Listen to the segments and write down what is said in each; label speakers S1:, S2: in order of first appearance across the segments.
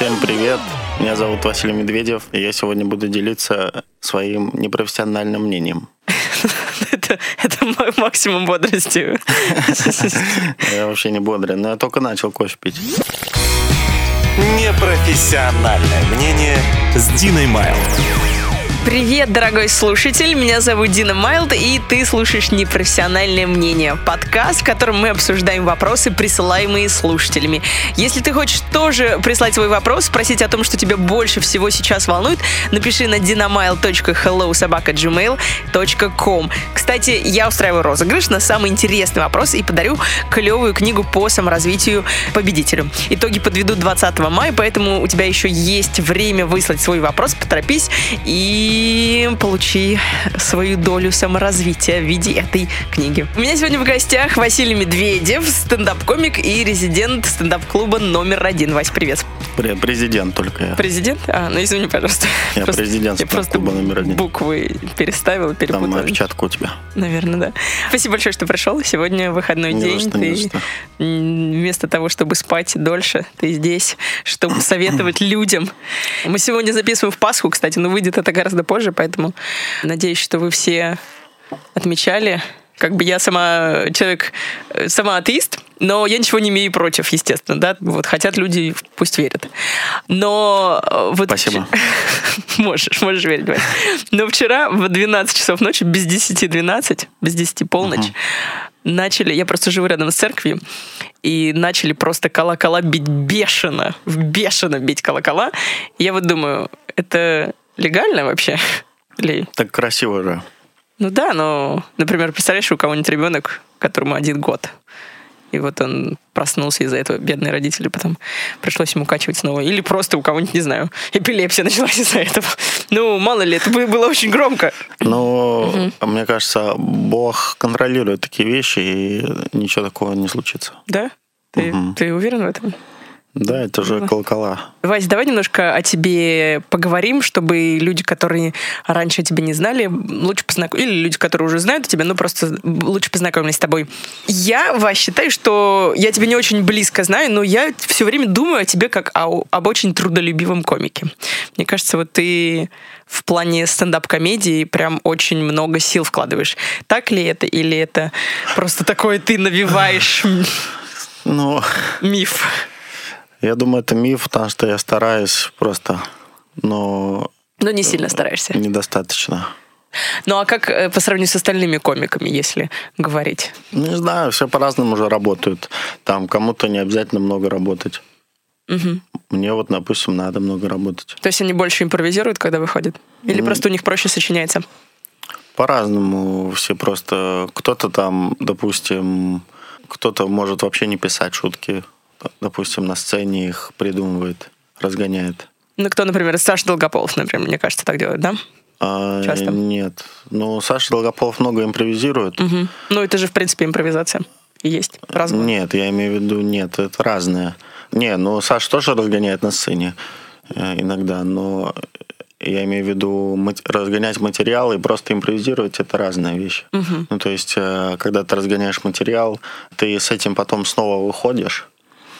S1: Всем привет! Меня зовут Василий Медведев, и я сегодня буду делиться своим непрофессиональным мнением.
S2: Это, это мой максимум бодрости.
S1: Я вообще не бодрый, но я только начал кофе пить.
S3: Непрофессиональное мнение с Диной Майл.
S2: Привет, дорогой слушатель, меня зовут Дина Майлд, и ты слушаешь «Непрофессиональное мнение» — подкаст, в котором мы обсуждаем вопросы, присылаемые слушателями. Если ты хочешь тоже прислать свой вопрос, спросить о том, что тебя больше всего сейчас волнует, напиши на dinamile.hellosobaka.gmail.com Кстати, я устраиваю розыгрыш на самый интересный вопрос и подарю клевую книгу по саморазвитию победителю. Итоги подведу 20 мая, поэтому у тебя еще есть время выслать свой вопрос, поторопись и и получи свою долю саморазвития в виде этой книги. У меня сегодня в гостях Василий Медведев, стендап-комик и резидент стендап-клуба номер один. Вась, привет.
S1: Президент только я.
S2: Президент? А, ну извини, пожалуйста.
S1: Я просто, президент стендап-клуба номер один.
S2: буквы переставил, перепутал.
S1: Там опечатка у тебя.
S2: Наверное, да. Спасибо большое, что пришел. Сегодня выходной
S1: не
S2: день.
S1: Что, ты
S2: вместо того, чтобы спать дольше, ты здесь, чтобы советовать людям. Мы сегодня записываем в Пасху, кстати, но выйдет это гораздо гораздо позже, поэтому надеюсь, что вы все отмечали. Как бы я сама человек, э, сама атеист, но я ничего не имею против, естественно, да. Вот хотят люди, пусть верят. Но э, вот...
S1: Спасибо.
S2: можешь, можешь верить, Вась. Но вчера в 12 часов ночи, без 10-12, без 10 полночь, начали, я просто живу рядом с церковью, и начали просто колокола бить бешено, бешено бить колокола. И я вот думаю, это легально вообще? Или...
S1: Так красиво же.
S2: Ну да, но, например, представляешь, у кого-нибудь ребенок, которому один год, и вот он проснулся из-за этого, бедные родители, потом пришлось ему качивать снова. Или просто у кого-нибудь, не знаю, эпилепсия началась из-за этого. Ну, мало ли, это было очень громко.
S1: Ну, угу. мне кажется, Бог контролирует такие вещи, и ничего такого не случится.
S2: Да? Ты, угу. ты уверен в этом?
S1: Да, это же колокола.
S2: Вась, давай немножко о тебе поговорим, чтобы люди, которые раньше тебя не знали, лучше познакомились, или люди, которые уже знают тебя, ну просто лучше познакомились с тобой. Я, Вась, считаю, что я тебя не очень близко знаю, но я все время думаю о тебе как о, об очень трудолюбивом комике. Мне кажется, вот ты в плане стендап-комедии прям очень много сил вкладываешь. Так ли это, или это просто такое ты навиваешь
S1: ну,
S2: миф?
S1: Я думаю, это миф, потому что я стараюсь просто, но...
S2: Но не сильно стараешься.
S1: Недостаточно.
S2: Ну а как э, по сравнению с остальными комиками, если говорить?
S1: Ну, не знаю, все по-разному уже работают. Там кому-то не обязательно много работать.
S2: Угу.
S1: Мне вот, допустим, надо много работать.
S2: То есть они больше импровизируют, когда выходят? Или mm. просто у них проще сочиняется?
S1: По-разному. Все просто... Кто-то там, допустим, кто-то может вообще не писать шутки допустим, на сцене их придумывает, разгоняет.
S2: Ну, кто, например, Саша Долгополов, например, мне кажется, так делает, да?
S1: А, Часто? Нет. Ну, Саша Долгополов много импровизирует.
S2: Угу. Ну, это же, в принципе, импровизация. Есть. Разные.
S1: Нет, я имею в виду, нет, это разное. Не, ну, Саша тоже разгоняет на сцене э, иногда, но я имею в виду разгонять материал и просто импровизировать это разная вещь.
S2: Угу.
S1: Ну, то есть, э, когда ты разгоняешь материал, ты с этим потом снова выходишь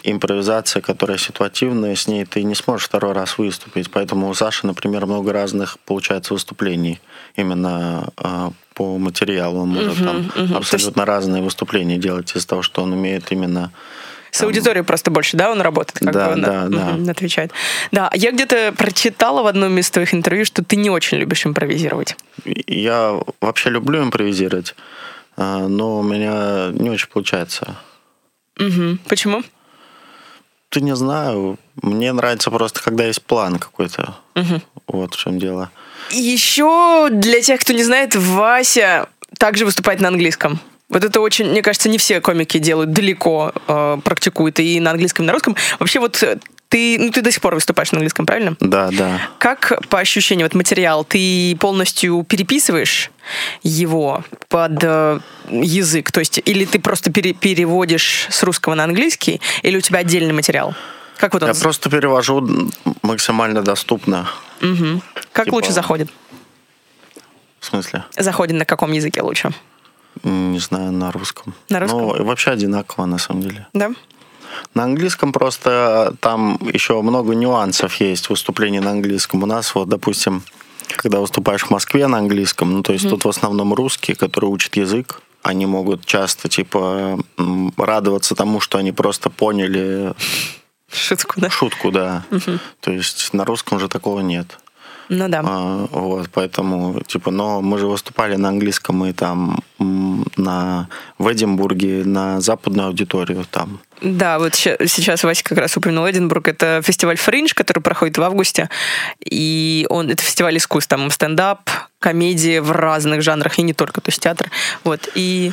S1: импровизация, которая ситуативная, с ней ты не сможешь второй раз выступить. Поэтому у Саши, например, много разных, получается, выступлений именно э, по материалу. Он может uh-huh, там uh-huh. абсолютно есть... разные выступления делать из-за того, что он умеет именно
S2: с аудиторией просто больше, да, он работает, как
S1: да,
S2: бы он
S1: да, да.
S2: Угу, отвечает. Да, я где-то прочитала в одном из твоих интервью, что ты не очень любишь импровизировать.
S1: Я вообще люблю импровизировать, а, но у меня не очень получается.
S2: Угу. Почему?
S1: Ты не знаю. Мне нравится просто, когда есть план какой-то.
S2: Угу.
S1: Вот в чем дело.
S2: Еще для тех, кто не знает, Вася также выступает на английском. Вот это очень, мне кажется, не все комики делают, далеко э, практикуют и на английском, и на русском. Вообще вот ты, ну, ты до сих пор выступаешь на английском, правильно?
S1: Да, да.
S2: Как по ощущениям вот материал, ты полностью переписываешь его под э, язык, то есть или ты просто пере переводишь с русского на английский, или у тебя отдельный материал? Как вот он?
S1: Я просто перевожу максимально доступно.
S2: Угу. Как типа... лучше заходит?
S1: В смысле?
S2: Заходит на каком языке лучше?
S1: Не знаю, на русском.
S2: На русском?
S1: Ну, вообще одинаково, на самом деле.
S2: Да?
S1: На английском просто там еще много нюансов есть выступления на английском. У нас вот, допустим, когда выступаешь в Москве на английском, ну, то есть mm-hmm. тут в основном русские, которые учат язык, они могут часто, типа, радоваться тому, что они просто поняли
S2: шутку, да?
S1: Шутку, да. Угу. То есть на русском же такого нет.
S2: Ну да.
S1: А, вот, поэтому, типа, но мы же выступали на английском и там на, в Эдинбурге на западную аудиторию там.
S2: Да, вот сейчас Вася как раз упомянул Эдинбург. Это фестиваль Фриндж, который проходит в августе. И он, это фестиваль искусств, там стендап, комедии в разных жанрах, и не только, то есть театр. Вот, и...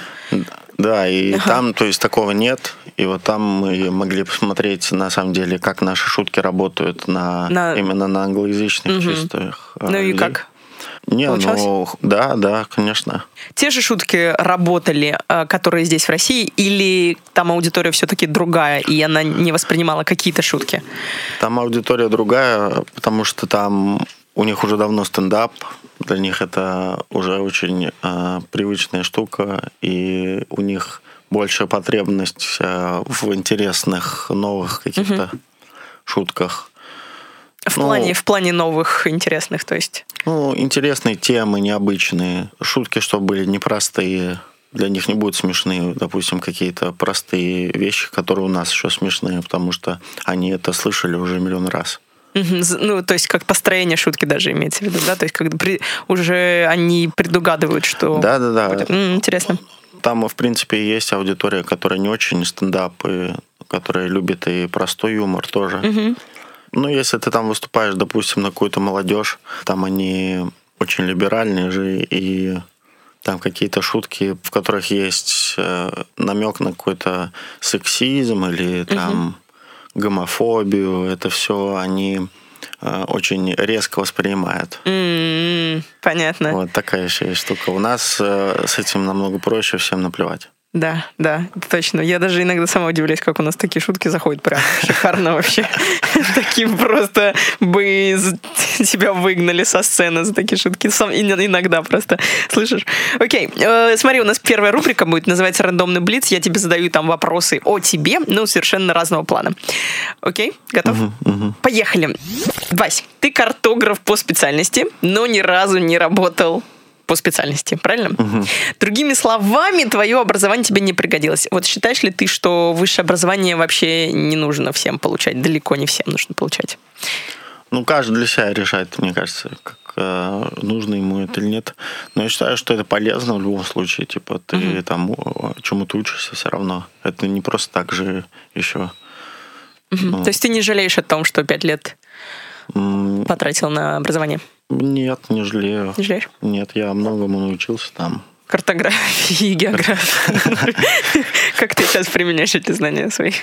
S1: Да, и ага. там, то есть, такого нет. И вот там мы могли посмотреть, на самом деле, как наши шутки работают на, на... именно на англоязычных угу. чистых.
S2: Ну людей. и как?
S1: Не, Получалось? ну, да, да, конечно.
S2: Те же шутки работали, э, которые здесь в России, или там аудитория все-таки другая, и она не воспринимала какие-то шутки?
S1: Там аудитория другая, потому что там у них уже давно стендап, для них это уже очень э, привычная штука, и у них большая потребность э, в интересных новых каких-то угу. шутках.
S2: В, ну, плане, в плане новых интересных, то есть?
S1: Ну, интересные темы, необычные. Шутки, чтобы были непростые. Для них не будут смешные, допустим, какие-то простые вещи, которые у нас еще смешные, потому что они это слышали уже миллион раз.
S2: Ну, то есть как построение шутки даже имеется в виду, да? То есть когда при... уже они предугадывают, что...
S1: Да-да-да.
S2: Будет... Интересно.
S1: Там, в принципе, есть аудитория, которая не очень стендап, и которая любит и простой юмор тоже. Угу. Ну, если ты там выступаешь, допустим, на какую-то молодежь, там они очень либеральные же, и там какие-то шутки, в которых есть э, намек на какой-то сексизм или там угу. гомофобию, это все они Э, очень резко воспринимают.
S2: Mm-hmm, понятно.
S1: Вот такая еще есть штука. У нас э, с этим намного проще, всем наплевать.
S2: Да, да, точно. Я даже иногда сама удивляюсь, как у нас такие шутки заходят прям шикарно вообще. Такие просто бы тебя выгнали со сцены за такие шутки. Сам иногда просто, слышишь? Окей, э, смотри, у нас первая рубрика будет, называется «Рандомный блиц». Я тебе задаю там вопросы о тебе, ну, совершенно разного плана. Окей, готов? Поехали. Вась, ты картограф по специальности, но ни разу не работал по специальности, правильно? Угу. Другими словами, твое образование тебе не пригодилось. Вот считаешь ли ты, что высшее образование вообще не нужно всем получать? Далеко не всем нужно получать.
S1: Ну, каждый для себя решает, мне кажется, как э, нужно ему это или нет. Но я считаю, что это полезно в любом случае. Типа, ты угу. там чему-то учишься все равно. Это не просто так же еще.
S2: Угу. Ну. То есть ты не жалеешь о том, что пять лет потратил на образование?
S1: Нет, не жалею.
S2: Не жалеешь?
S1: Нет, я многому научился там.
S2: Картографии и географии. Как ты сейчас применяешь эти знания свои?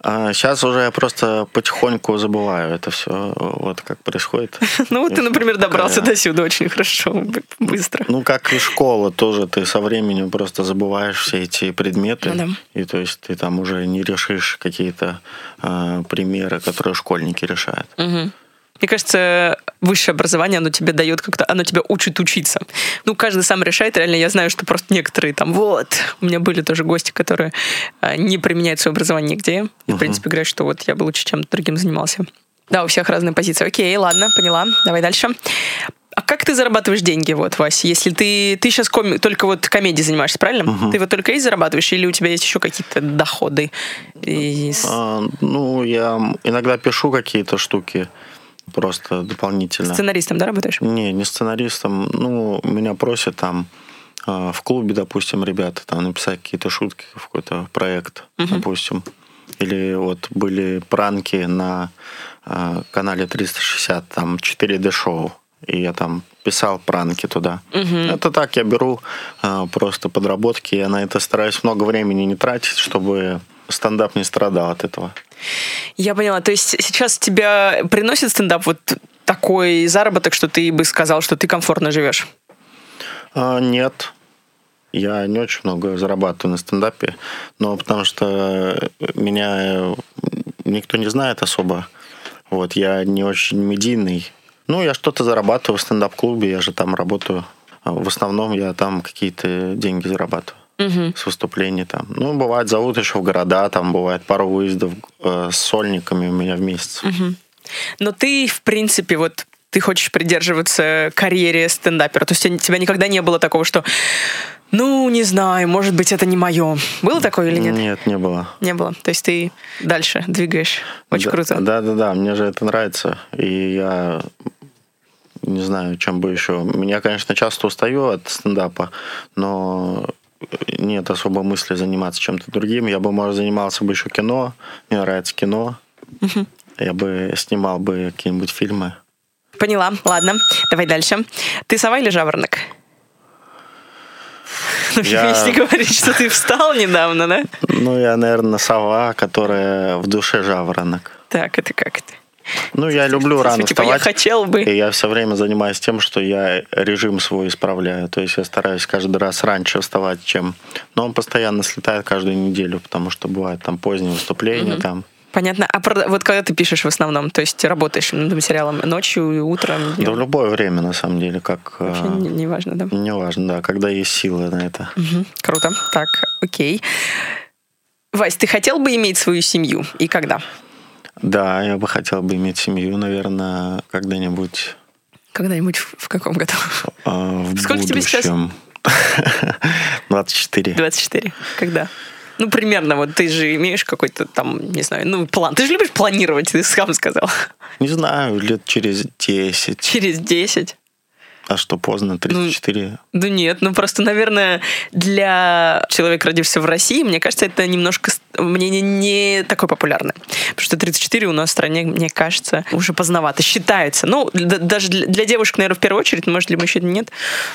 S1: А сейчас уже я просто потихоньку забываю это все, вот как происходит.
S2: Ну вот ты, например, добрался до сюда очень хорошо, быстро.
S1: Ну как и школа тоже, ты со временем просто забываешь все эти предметы, ну и то есть ты там уже не решишь какие-то а, примеры, которые школьники решают.
S2: Мне кажется, высшее образование, оно тебе дает как-то, оно тебя учит учиться. Ну, каждый сам решает. Реально, я знаю, что просто некоторые там, вот, у меня были тоже гости, которые а, не применяют свое образование нигде. И, в принципе, говорят, что вот я бы лучше чем-то другим занимался. Да, у всех разные позиции. Окей, ладно, поняла. Давай дальше. А как ты зарабатываешь деньги, вот, Вася? Если ты, ты сейчас коми, только вот комедией занимаешься, правильно? Угу. Ты вот только и зарабатываешь, или у тебя есть еще какие-то доходы?
S1: Из... А, ну, я иногда пишу какие-то штуки просто дополнительно.
S2: Сценаристом, да, работаешь?
S1: Не, не сценаристом. Ну, меня просят там а, в клубе, допустим, ребята там написать какие-то шутки какой-то проект, uh допустим. Или вот были пранки на э, канале 360, там 4D-шоу. И я там писал пранки туда. Угу. Это так, я беру э, просто подработки, я на это стараюсь много времени не тратить, чтобы стендап не страдал от этого.
S2: Я поняла. То есть сейчас тебя приносит стендап вот такой заработок, что ты бы сказал, что ты комфортно живешь?
S1: А, нет. Я не очень много зарабатываю на стендапе, но потому что меня никто не знает особо. Вот, я не очень медийный. Ну, я что-то зарабатываю в стендап-клубе, я же там работаю. А в основном я там какие-то деньги зарабатываю. С выступлений там. Ну, бывает, зовут еще в города, там бывает пару выездов э, с сольниками у меня в месяц.
S2: Но ты, в принципе, вот ты хочешь придерживаться карьере стендапера. То есть у тебя никогда не было такого, что, ну, не знаю, может быть, это не мое. Было такое или нет?
S1: Нет, не было.
S2: Не было. То есть ты дальше двигаешь. Очень
S1: Да-
S2: круто.
S1: Да, да, да, мне же это нравится. И я не знаю, чем бы еще. Меня, конечно, часто устаю от стендапа, но нет особо мысли заниматься чем-то другим. Я бы, может, занимался бы еще кино. Мне нравится кино. Я бы снимал бы какие-нибудь фильмы.
S2: Поняла. Ладно, давай дальше. Ты сова или жаворонок? Ну,
S1: Я-
S2: Если говорить, что ты встал недавно, да?
S1: Ну, я, наверное, сова, которая в душе жаворонок.
S2: Так, это как это?
S1: Ну, я люблю рано
S2: Типа, я
S1: вставать.
S2: хотел бы.
S1: И я все время занимаюсь тем, что я режим свой исправляю. То есть я стараюсь каждый раз раньше вставать, чем... Но он постоянно слетает каждую неделю, потому что бывает там поздние выступления, там...
S2: Понятно. А про- вот когда ты пишешь в основном, то есть работаешь над материалом ночью, утром,
S1: Да в
S2: днем?
S1: любое время, на самом деле, как...
S2: Вообще не, не важно, да?
S1: Не важно, да, когда есть силы на это.
S2: Мгм. Круто. Так, окей. Вась, ты хотел бы иметь свою семью? И когда?
S1: Да, я бы хотел бы иметь семью, наверное, когда-нибудь
S2: Когда-нибудь в, каком году?
S1: э, в
S2: Сколько тебе сейчас?
S1: будущем. 24.
S2: 24. Когда? Ну, примерно, вот ты же имеешь какой-то там, не знаю, ну, план. Ты же любишь планировать, ты сам сказал.
S1: Не знаю, лет через 10.
S2: Через 10.
S1: А что, поздно, 34?
S2: Да нет, ну просто, наверное, для человека, родившегося в России, мне кажется, это немножко мнение не такое популярное. Потому что 34 у нас в стране, мне кажется, уже поздновато. Считается. Ну, даже для, для девушек, наверное, в первую очередь, может, для мужчин нет.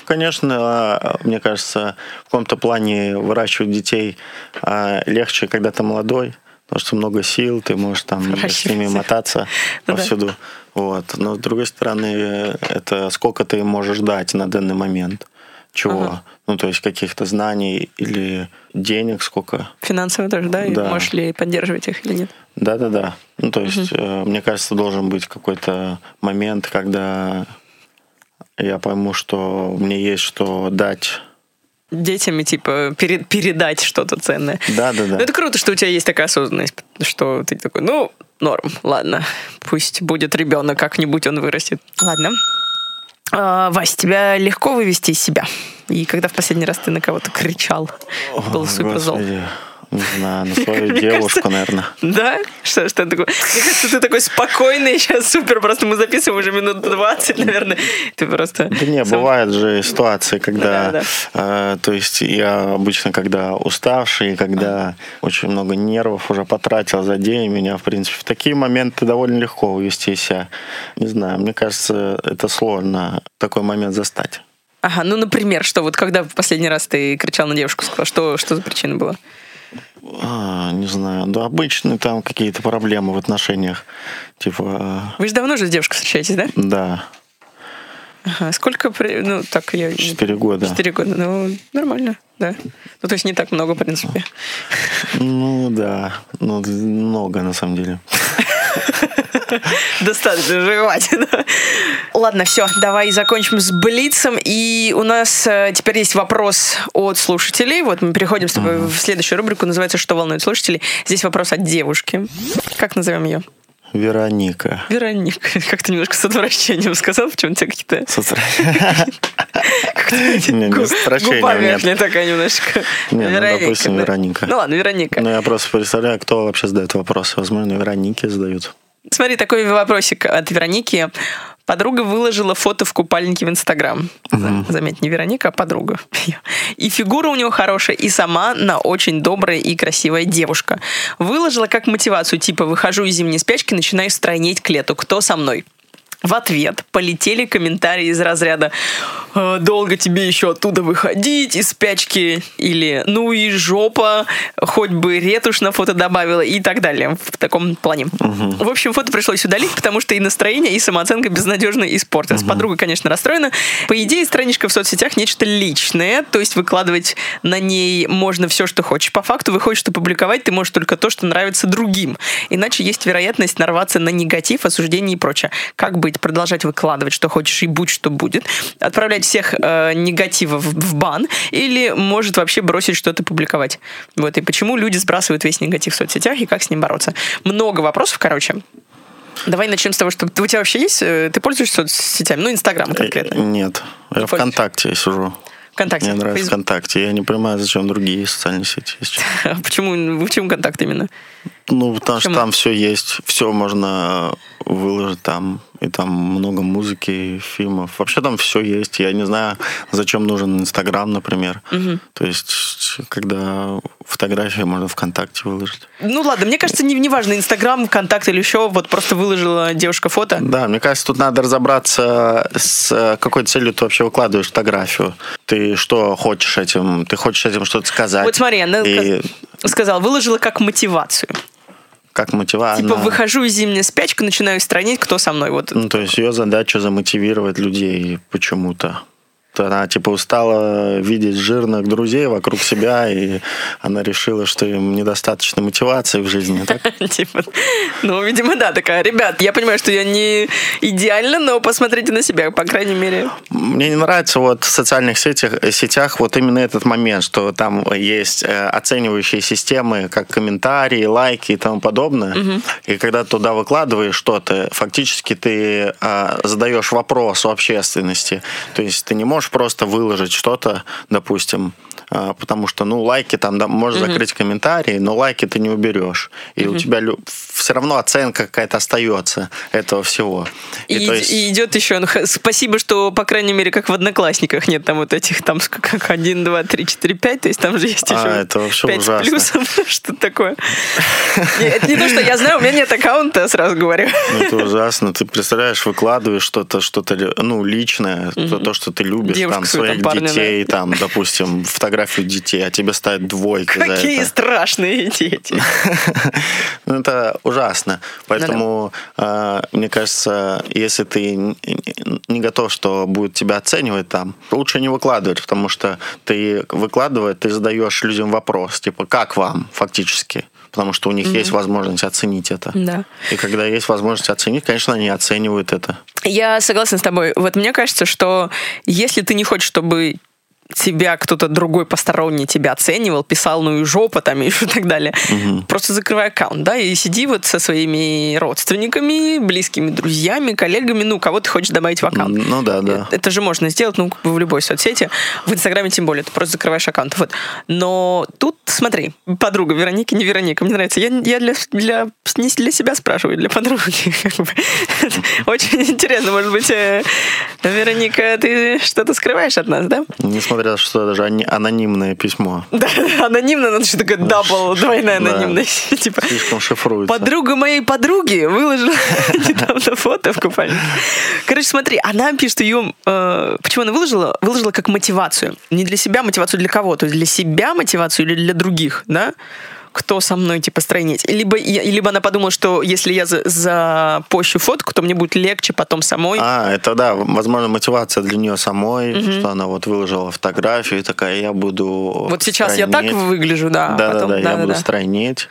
S1: Конечно, а, мне кажется, в каком-то плане выращивать детей а, легче, когда ты молодой, потому что много сил, ты можешь там с ними мотаться
S2: Ну
S1: повсюду. Вот. Но с другой стороны, это сколько ты можешь дать на данный момент. Чего?
S2: Ага.
S1: Ну, то есть каких-то знаний или денег сколько.
S2: Финансово тоже, да? И
S1: Да.
S2: можешь ли поддерживать их или нет?
S1: Да-да-да. Ну, то есть, э, мне кажется, должен быть какой-то момент, когда я пойму, что мне есть что дать.
S2: Детям и, типа, пере- передать что-то ценное.
S1: Да-да-да.
S2: Ну, это круто, что у тебя есть такая осознанность, что ты такой, ну, норм, ладно, пусть будет ребенок, как-нибудь он вырастет. Ладно. А, Вась, тебя легко вывести из себя? И когда в последний раз ты на кого-то кричал, был
S1: О,
S2: супер зол.
S1: Господи, Не знаю, на свою
S2: Мне
S1: девушку,
S2: кажется-
S1: наверное.
S2: Да? Что, что такое? Мне кажется, ты такой спокойный сейчас, супер, просто мы записываем уже минут 20, наверное. Ты просто...
S1: Да не,
S2: сам-
S1: бывают же ситуации, когда,
S2: Да,
S1: э, то есть я обычно, когда уставший, когда очень много нервов уже потратил за день, меня, в принципе, в такие моменты довольно легко увести себя. Не знаю, мне кажется, это сложно такой момент застать.
S2: Ага, ну, например, что вот когда в последний раз ты кричал на девушку, сказал, что, что за причина была?
S1: А, не знаю, да обычные там какие-то проблемы в отношениях. Типа,
S2: Вы же давно же с девушкой встречаетесь, да?
S1: да,
S2: Ага, сколько, ну, так я...
S1: четыре года.
S2: Четыре года, ну, нормально, да. Ну, то есть не так много, в принципе.
S1: Ну да, ну много на самом деле.
S2: Достаточно жевать. Ладно, все, давай закончим с Блицем. И у нас э, теперь есть вопрос от слушателей. Вот мы переходим с тобой в следующую рубрику, называется «Что волнует слушателей?». Здесь вопрос от девушки. Как назовем ее?
S1: Вероника.
S2: Вероника. Как-то немножко с отвращением сказал, почему у тебя какие-то...
S1: С отвращением,
S2: Губа
S1: нет.
S2: верхняя такая немножко.
S1: Не, ну, допустим. Вероника.
S2: Ну ладно, Вероника.
S1: Ну, я просто представляю, кто вообще задает вопросы. Возможно, Вероники задают.
S2: Смотри, такой вопросик от Вероники. Подруга выложила фото в купальнике в Инстаграм. За- Заметь, не Вероника, а подруга. И фигура у него хорошая, и сама на очень добрая и красивая девушка. Выложила как мотивацию, типа «выхожу из зимней спячки, начинаю стройнеть к лету. Кто со мной?» В ответ полетели комментарии из разряда «Э, «Долго тебе еще оттуда выходить из спячки» или «Ну и жопа, хоть бы ретушь на фото добавила» и так далее в таком плане. В общем, фото пришлось удалить, потому что и настроение, и самооценка безнадежно испортилась. Подруга, конечно, расстроена. По идее, страничка в соцсетях нечто личное, то есть выкладывать на ней можно все, что хочешь. По факту выходит, что публиковать ты можешь только то, что нравится другим. Иначе есть вероятность нарваться на негатив, осуждение и прочее. Как быть? Продолжать выкладывать, что хочешь, и будь, что будет. Отправлять всех э, негативов в бан или может вообще бросить что-то публиковать. Вот, и почему люди сбрасывают весь негатив в соцсетях и как с ним бороться. Много вопросов, короче. Давай начнем с того, что у тебя вообще есть, э, ты пользуешься соцсетями, ну, Инстаграм конкретно?
S1: Нет, я
S2: Не
S1: ВКонтакте сижу.
S2: ВКонтакте.
S1: Мне нравится ВКонтакте. Я не понимаю, зачем другие социальные сети есть.
S2: Почему, почему контакт именно?
S1: Ну, потому что там все есть, все можно выложить там, и там много музыки, фильмов. Вообще там все есть. Я не знаю, зачем нужен Инстаграм, например. То есть, когда фотографии можно ВКонтакте выложить.
S2: Ну ладно, мне кажется, не, не важно, Инстаграм, ВКонтакт или еще, вот просто выложила девушка фото.
S1: Да, мне кажется, тут надо разобраться с э, какой целью ты вообще выкладываешь фотографию. Ты что хочешь этим? Ты хочешь этим что-то сказать?
S2: Вот смотри, она
S1: И
S2: сказала, выложила как мотивацию.
S1: Как мотивация.
S2: Типа, выхожу из зимней спячки, начинаю странить, кто со мной. Вот.
S1: Ну, то есть ее задача замотивировать людей почему-то. Она типа устала видеть жирных друзей вокруг себя, и она решила, что им недостаточно мотивации в жизни.
S2: Типа, ну, видимо, да, такая, ребят, я понимаю, что я не идеально, но посмотрите на себя, по крайней мере.
S1: Мне не нравится вот в социальных сетях, сетях вот именно этот момент, что там есть э, оценивающие системы, как комментарии, лайки и тому подобное. И когда туда выкладываешь что-то, фактически ты э, задаешь вопрос у общественности. То есть ты не можешь просто выложить что-то, допустим, потому что, ну, лайки там, да, можешь закрыть комментарии, но лайки ты не уберешь. И у тебя все равно оценка какая-то остается этого всего.
S2: И,
S1: то есть-
S2: и идет еще, ну, спасибо, что, по крайней мере, как в Одноклассниках нет там вот этих, там как 1, 2, 3, 4, 5, то есть там же есть
S1: А,
S2: еще
S1: это вообще
S2: 5
S1: ужасно.
S2: плюсом, что такое. Это не то, что я знаю, у меня нет аккаунта, сразу говорю.
S1: Ну, это ужасно. Ты представляешь, выкладываешь что-то, что-то, ну, личное, то, то, что ты любишь, там, своих детей, там, допустим, фотографию детей, а тебе ставят двойки за
S2: Какие
S1: это.
S2: страшные дети.
S1: Ну, это ужасно. Поэтому, э, мне кажется, если ты не готов, что будут тебя оценивать там, лучше не выкладывать, потому что ты выкладывая, ты задаешь людям вопрос, типа, как вам, фактически? Потому что у них есть возможность оценить это.
S2: Да.
S1: И когда есть возможность оценить, конечно, они оценивают это.
S2: Я согласна с тобой. Вот мне кажется, что если ты не хочешь, чтобы тебя кто-то другой посторонний тебя оценивал, писал, ну и жопа там и еще так далее. Просто закрывай аккаунт, да, и сиди вот со своими родственниками, близкими друзьями, коллегами, ну, кого ты хочешь добавить в аккаунт.
S1: Ну да, да.
S2: Это же можно сделать, ну, в любой соцсети. В Инстаграме тем более, ты просто закрываешь аккаунт. Вот. Но тут, смотри, подруга Вероника, не Вероника, мне нравится. Я, я для, для, не для себя спрашиваю, для подруги. Очень интересно, может быть, э, Вероника, ты что-то скрываешь от нас, да?
S1: Несмотря то, что даже ани- анонимное письмо.
S2: Да, анонимно, надо что такое double, двойная анонимность. Типа,
S1: Слишком шифруется.
S2: Подруга моей подруги выложила недавно фото в купальнике. Короче, смотри, она пишет ее... э, почему она выложила? Выложила как мотивацию. Не для себя, мотивацию для кого? То есть для себя мотивацию или для других, да? Кто со мной, типа, стройнеть. Либо, я- либо она подумала, что если я за- запощу фотку, то мне будет легче потом самой.
S1: А, это да, возможно, мотивация для нее самой, что она вот выложила фотографию и такая, я буду
S2: вот сейчас я так
S1: стройнеть».
S2: выгляжу, да.
S1: Да, да, да, я буду
S2: да-да-да.
S1: стройнеть.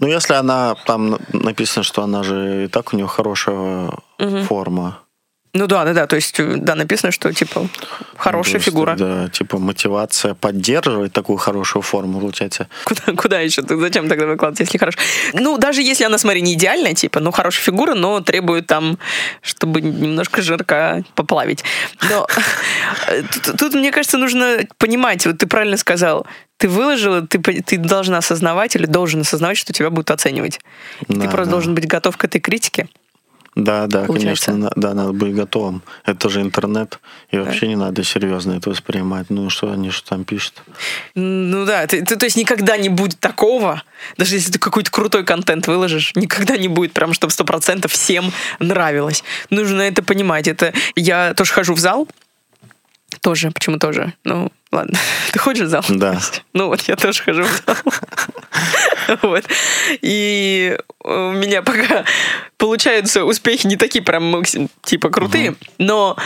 S1: Ну, если она там на- написано, что она же и так у нее хорошая форма.
S2: Ну да, да, да. То есть, да, написано, что, типа, хорошая
S1: есть,
S2: фигура.
S1: Да, типа мотивация поддерживать такую хорошую форму, получается.
S2: Куда, куда еще? Ты зачем тогда выкладывать, если хорошо? Ну, даже если она, смотри, не идеальная, типа, ну, хорошая фигура, но требует там, чтобы немножко жирка поплавить. Но тут, тут, мне кажется, нужно понимать, вот ты правильно сказал, ты выложила, ты, ты должна осознавать или должен осознавать, что тебя будут оценивать. И ты
S1: Да,
S2: просто
S1: да.
S2: должен быть готов к этой критике.
S1: Да, да,
S2: Получается.
S1: конечно, да, надо быть готовым. Это же интернет, и вообще не надо серьезно это воспринимать. Ну, что они что там пишут?
S2: Ну да, ты- ты- то есть никогда не будет такого, даже если ты какой-то крутой контент выложишь, никогда не будет прям, чтобы сто процентов всем нравилось. Нужно это понимать. Это я тоже хожу в зал, тоже, почему тоже? Ну, ладно. Ты ходишь в зал?
S1: Да.
S2: Ну вот, я тоже хожу в зал. Вот. И у меня пока получаются успехи не такие прям типа крутые, но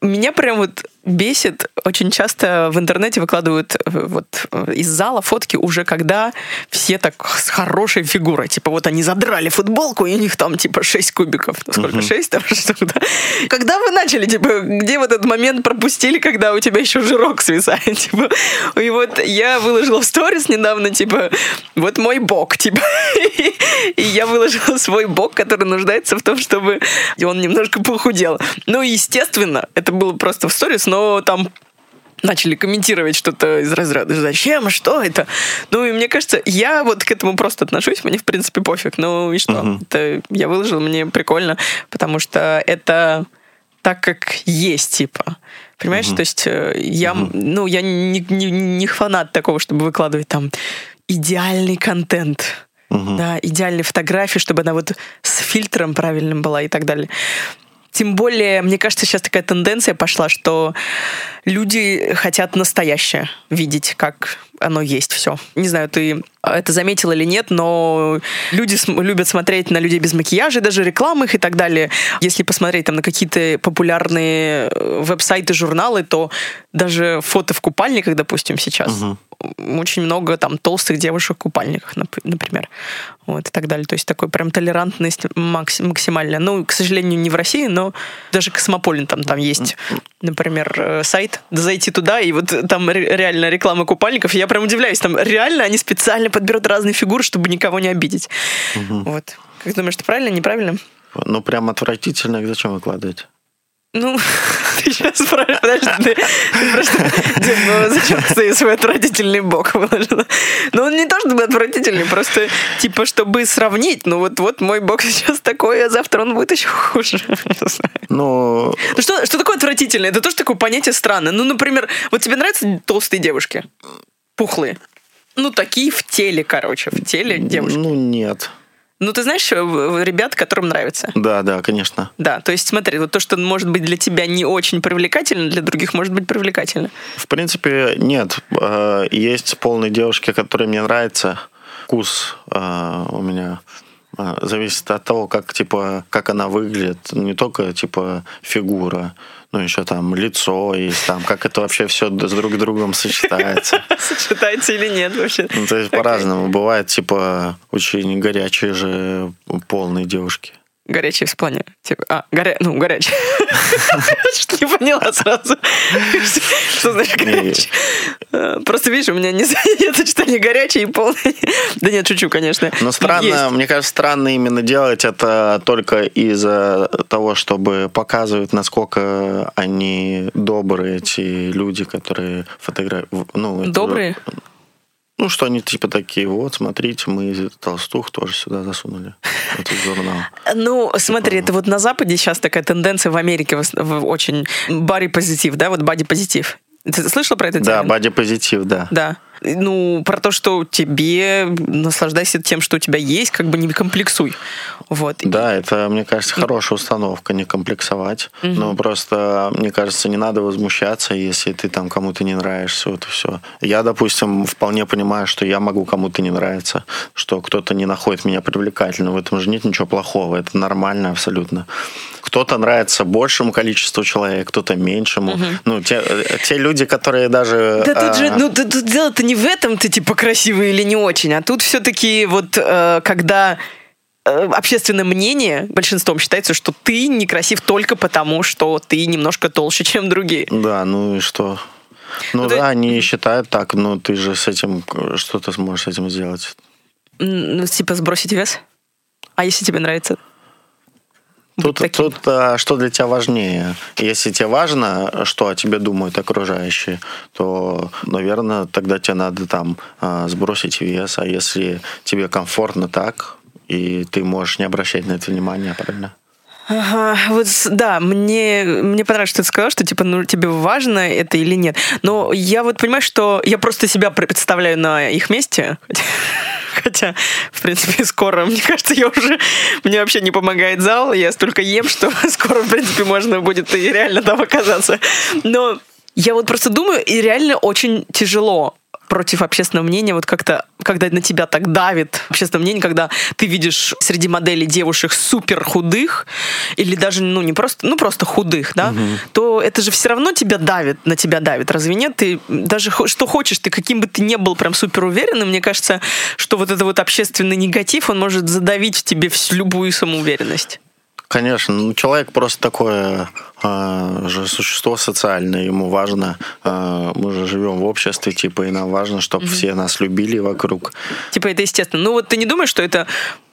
S2: меня прям вот бесит, очень часто в интернете выкладывают э, вот э, из зала фотки уже когда все так с хорошей фигурой. Типа вот они задрали футболку, и у них там типа 6 кубиков. Ну, сколько? 6 там что-то. Когда вы начали, типа, где вот этот момент пропустили, когда у тебя еще жирок свисает? Типа, и вот я выложила в сторис недавно, типа, вот мой бок, типа. И я выложила свой бок, который нуждается в том, чтобы он немножко похудел. Ну, естественно, это было просто в сторис, но там начали комментировать что-то из разряда «Зачем? Что это?» Ну, и мне кажется, я вот к этому просто отношусь, мне, в принципе, пофиг. Ну, и что? Uh-huh. Это я выложил, мне прикольно, потому что это так, как есть, типа. Понимаешь? Uh-huh. То есть э, я, uh-huh. ну, я не, не, не фанат такого, чтобы выкладывать там идеальный контент. Uh-huh. Да, идеальные фотографии, чтобы она вот с фильтром правильным была и так далее. Тем более, мне кажется, сейчас такая тенденция пошла, что люди хотят настоящее видеть, как оно есть все. Не знаю, ты это заметил или нет, но люди см- любят смотреть на людей без макияжа, даже рекламы их и так далее. Если посмотреть там на какие-то популярные э, веб-сайты, журналы, то даже фото в купальниках, допустим, сейчас угу. очень много там толстых девушек в купальниках, например, вот и так далее. То есть такой прям толерантность макс- максимальная. Ну, к сожалению, не в России, но даже Космополитен там есть, например, э, сайт, зайти туда, и вот там реально реклама купальников, я прям удивляюсь, там реально они специально подберут разные фигуры, чтобы никого не обидеть. Угу. Вот. Как думаешь, это правильно, неправильно?
S1: Ну, прям отвратительно, зачем выкладывать?
S2: Ну, ты сейчас спрашиваешь, подожди, ты, ты просто, Дим, ну зачем ты свой отвратительный бок выложила? Ну, он не то чтобы отвратительный, просто, типа, чтобы сравнить, ну, вот, вот мой бок сейчас такой, а завтра он будет еще хуже.
S1: Ну...
S2: Ну, что, что такое отвратительное? Это тоже такое понятие странное. Ну, например, вот тебе нравятся толстые девушки? Пухлые? Ну, такие в теле, короче, в теле девушки.
S1: Ну, нет.
S2: Ну, ты знаешь ребят, которым нравится?
S1: Да, да, конечно.
S2: Да, то есть смотри, вот то, что может быть для тебя не очень привлекательно, для других может быть привлекательно.
S1: В принципе, нет. Э, есть полные девушки, которые мне нравятся. Вкус э, у меня э, зависит от того, как, типа, как она выглядит. Не только, типа, фигура ну, еще там лицо есть, там, как это вообще все с друг другом сочетается.
S2: Сочетается или нет вообще?
S1: Ну, то есть по-разному. Бывает, типа, очень горячие же полные девушки.
S2: Горячий в плане, типа, а, горя... ну, горячий. Что не поняла сразу. Что значит горячий? А, просто, видишь, у меня не сочетание горячий и полный. Да нет, шучу, конечно.
S1: Но странно, мне кажется, странно именно делать это только из-за того, чтобы показывать, насколько они добрые, эти люди, которые фотографируют. Ну,
S2: добрые?
S1: Ну, что они типа такие, вот, смотрите, мы толстух тоже сюда засунули, этот журнал.
S2: Ну, смотри, типа. это вот на Западе сейчас такая тенденция в Америке очень body-позитив, да, вот body-позитив. Ты слышал про это?
S1: Да, body-позитив, да.
S2: Да ну, про то, что тебе наслаждайся тем, что у тебя есть, как бы не комплексуй. Вот.
S1: Да, это, мне кажется, хорошая установка, не комплексовать. Угу. Но просто, мне кажется, не надо возмущаться, если ты там кому-то не нравишься, вот и все. Я, допустим, вполне понимаю, что я могу кому-то не нравиться, что кто-то не находит меня привлекательным. В этом же нет ничего плохого, это нормально абсолютно. Кто-то нравится большему количеству человек, кто-то меньшему. Угу. Ну, те, те люди, которые даже...
S2: Да тут а... же, ну, тут дело-то не в этом ты типа красивый или не очень, а тут все-таки вот э, когда э, общественное мнение большинством считается, что ты некрасив только потому, что ты немножко толще, чем другие.
S1: Да, ну и что? Ну, ну да, ты... они считают так, но ты же с этим, что ты сможешь с этим сделать?
S2: Ну, типа сбросить вес? А если тебе нравится?
S1: Тут, тут а, что для тебя важнее? Если тебе важно, что о тебе думают окружающие, то, наверное, тогда тебе надо там а, сбросить вес. А если тебе комфортно так, и ты можешь не обращать на это внимания, правильно?
S2: Ага, вот да, мне, мне понравилось, что ты сказала, что типа, ну, тебе важно это или нет. Но я вот понимаю, что я просто себя представляю на их месте. Хотя, в принципе, скоро, мне кажется, я уже... Мне вообще не помогает зал, я столько ем, что скоро, в принципе, можно будет и реально там оказаться. Но я вот просто думаю, и реально очень тяжело против общественного мнения, вот как-то, когда на тебя так давит общественное мнение, когда ты видишь среди моделей девушек супер худых, или даже, ну, не просто, ну, просто худых, да, угу. то это же все равно тебя давит, на тебя давит, разве нет? Ты даже что хочешь, ты каким бы ты не был прям супер уверенным, мне кажется, что вот это вот общественный негатив, он может задавить в тебе всю, любую самоуверенность.
S1: Конечно, ну, человек просто такое э, же существо социальное, ему важно, э, мы же живем в обществе, типа, и нам важно, чтобы угу. все нас любили вокруг.
S2: Типа, это естественно. Ну вот ты не думаешь, что это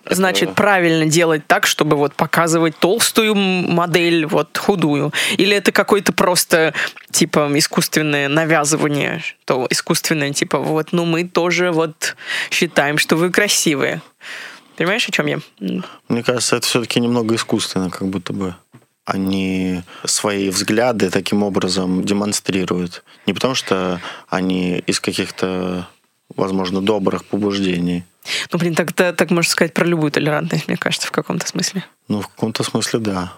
S2: значит, правильно делать так, чтобы вот показывать толстую модель, вот худую? Или это какое-то просто, типа, искусственное навязывание, то искусственное, типа, вот, ну мы тоже вот считаем, что вы красивые. Понимаешь, о чем я?
S1: Мне кажется, это все-таки немного искусственно, как будто бы они свои взгляды таким образом демонстрируют. Не потому что они из каких-то, возможно, добрых побуждений.
S2: Ну, блин, так, так, так можно сказать про любую толерантность, мне кажется, в каком-то смысле.
S1: Ну, в каком-то смысле, да.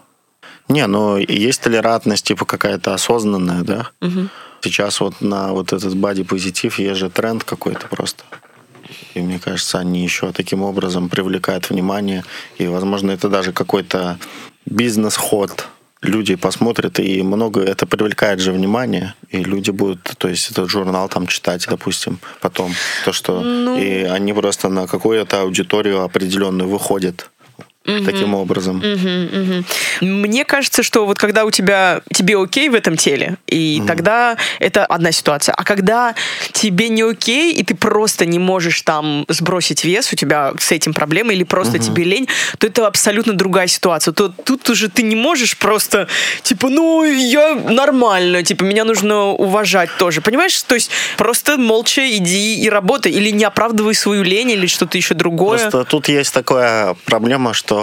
S1: Не, ну, есть толерантность, типа, какая-то осознанная, да? Угу. Сейчас вот на вот этот бади-позитив есть же тренд какой-то просто. И мне кажется, они еще таким образом привлекают внимание. И, возможно, это даже какой-то бизнес-ход. Люди посмотрят, и много это привлекает же внимание, и люди будут, то есть этот журнал там читать, допустим, потом. То, что ну... и они просто на какую-то аудиторию определенную выходят угу. таким образом.
S2: Угу, угу. Мне кажется, что вот когда у тебя тебе окей в этом теле, и угу. тогда это одна ситуация. А когда тебе не окей, и ты просто не можешь там сбросить вес, у тебя с этим проблемы, или просто угу. тебе лень, то это абсолютно другая ситуация. То тут уже ты не можешь просто, типа, ну, я нормально, типа, меня нужно уважать тоже. Понимаешь? То есть просто молча иди и работай, или не оправдывай свою лень, или что-то еще другое.
S1: Просто тут есть такая проблема, что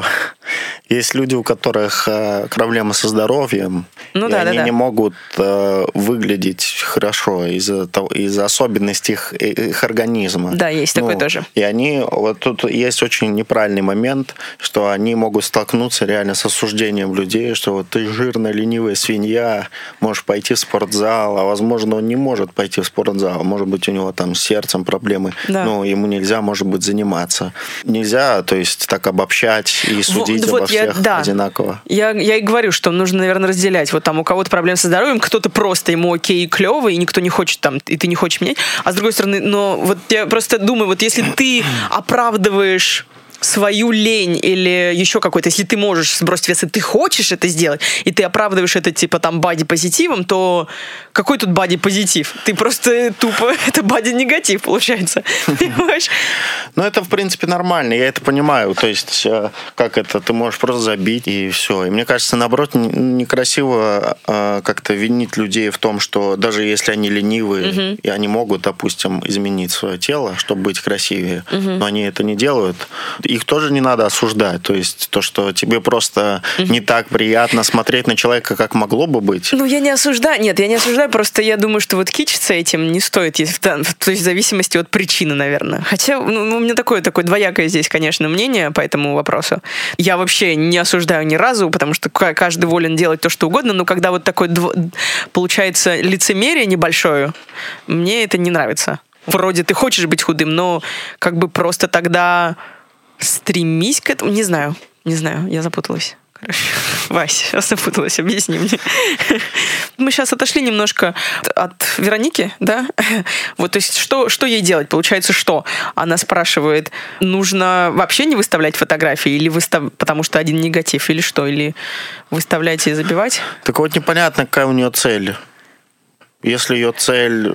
S1: есть люди, у которых э, проблемы со здоровьем, ну, и да, они да, да. не могут э, выглядеть хорошо из-за из особенностей их, их организма.
S2: Да, есть ну, такой тоже.
S1: И они, вот тут есть очень неправильный момент, что они могут столкнуться реально с осуждением людей, что вот ты жирная, ленивая свинья, можешь пойти в спортзал, а возможно он не может пойти в спортзал, может быть у него там с сердцем проблемы, да. ну ему нельзя, может быть, заниматься. Нельзя, то есть так обобщать и судить вот, обо всех я, да. одинаково.
S2: Я, я и говорю, что нужно, наверное, разделять. Вот там у кого-то проблемы со здоровьем, кто-то просто ему окей, клево, и никто не хочет там, и ты не хочешь менять. А с другой стороны, но вот я просто думаю, вот если ты оправдываешь свою лень или еще какой-то, если ты можешь сбросить вес, и ты хочешь это сделать, и ты оправдываешь это типа там бади-позитивом, то какой тут бади-позитив? Ты просто тупо, это бади-негатив получается. Понимаешь?
S1: Ну, это, в принципе, нормально, я это понимаю. То есть, э, как это, ты можешь просто забить, и все. И мне кажется, наоборот, некрасиво э, как-то винить людей в том, что даже если они ленивые, и они могут, допустим, изменить свое тело, чтобы быть красивее, но они это не делают, их тоже не надо осуждать. То есть то, что тебе просто не так приятно смотреть на человека, как могло бы быть.
S2: Ну, я не осуждаю. Нет, я не осуждаю, просто я думаю, что вот кичиться этим не стоит. То есть в зависимости от причины, наверное. Хотя ну, ну, у меня такое, такое двоякое здесь, конечно, мнение по этому вопросу. Я вообще не осуждаю ни разу, потому что каждый волен делать то, что угодно, но когда вот такое получается лицемерие небольшое, мне это не нравится. Вроде ты хочешь быть худым, но как бы просто тогда стремись к этому. Не знаю, не знаю, я запуталась. Короче, Вась, я запуталась, объясни мне. Мы сейчас отошли немножко от Вероники, да? Вот, то есть, что, что ей делать? Получается, что? Она спрашивает, нужно вообще не выставлять фотографии, или выстав... потому что один негатив, или что? Или выставлять и забивать?
S1: Так вот непонятно, какая у нее цель. Если ее цель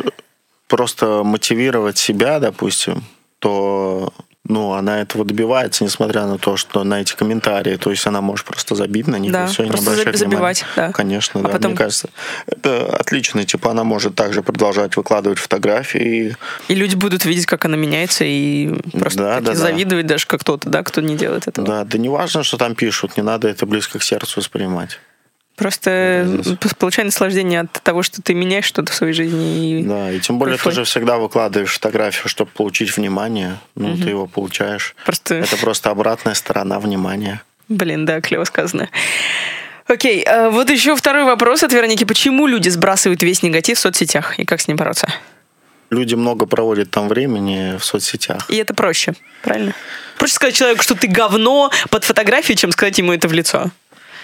S1: просто мотивировать себя, допустим, то ну, она этого добивается, несмотря на то, что на эти комментарии, то есть она может просто забить на них
S2: да,
S1: и все, не
S2: обращать забивать, внимания. Да.
S1: Конечно, а да. Потом... Мне кажется, это отлично. Типа она может также продолжать выкладывать фотографии.
S2: И люди будут видеть, как она меняется, и просто да, да, завидовать да. даже как кто-то, да, кто не делает этого.
S1: Да, да не важно, что там пишут, не надо это близко к сердцу воспринимать.
S2: Просто получай наслаждение от того, что ты меняешь что-то в своей жизни.
S1: И да, и тем более ты же всегда выкладываешь фотографию, чтобы получить внимание. Ну, угу. ты его получаешь. Просто... Это просто обратная сторона внимания.
S2: Блин, да, клево сказано. Окей, а вот еще второй вопрос от Вероники. Почему люди сбрасывают весь негатив в соцсетях и как с ним бороться?
S1: люди много проводят там времени в соцсетях.
S2: И это проще, правильно? Проще сказать человеку, что ты говно под фотографией, чем сказать ему это в лицо.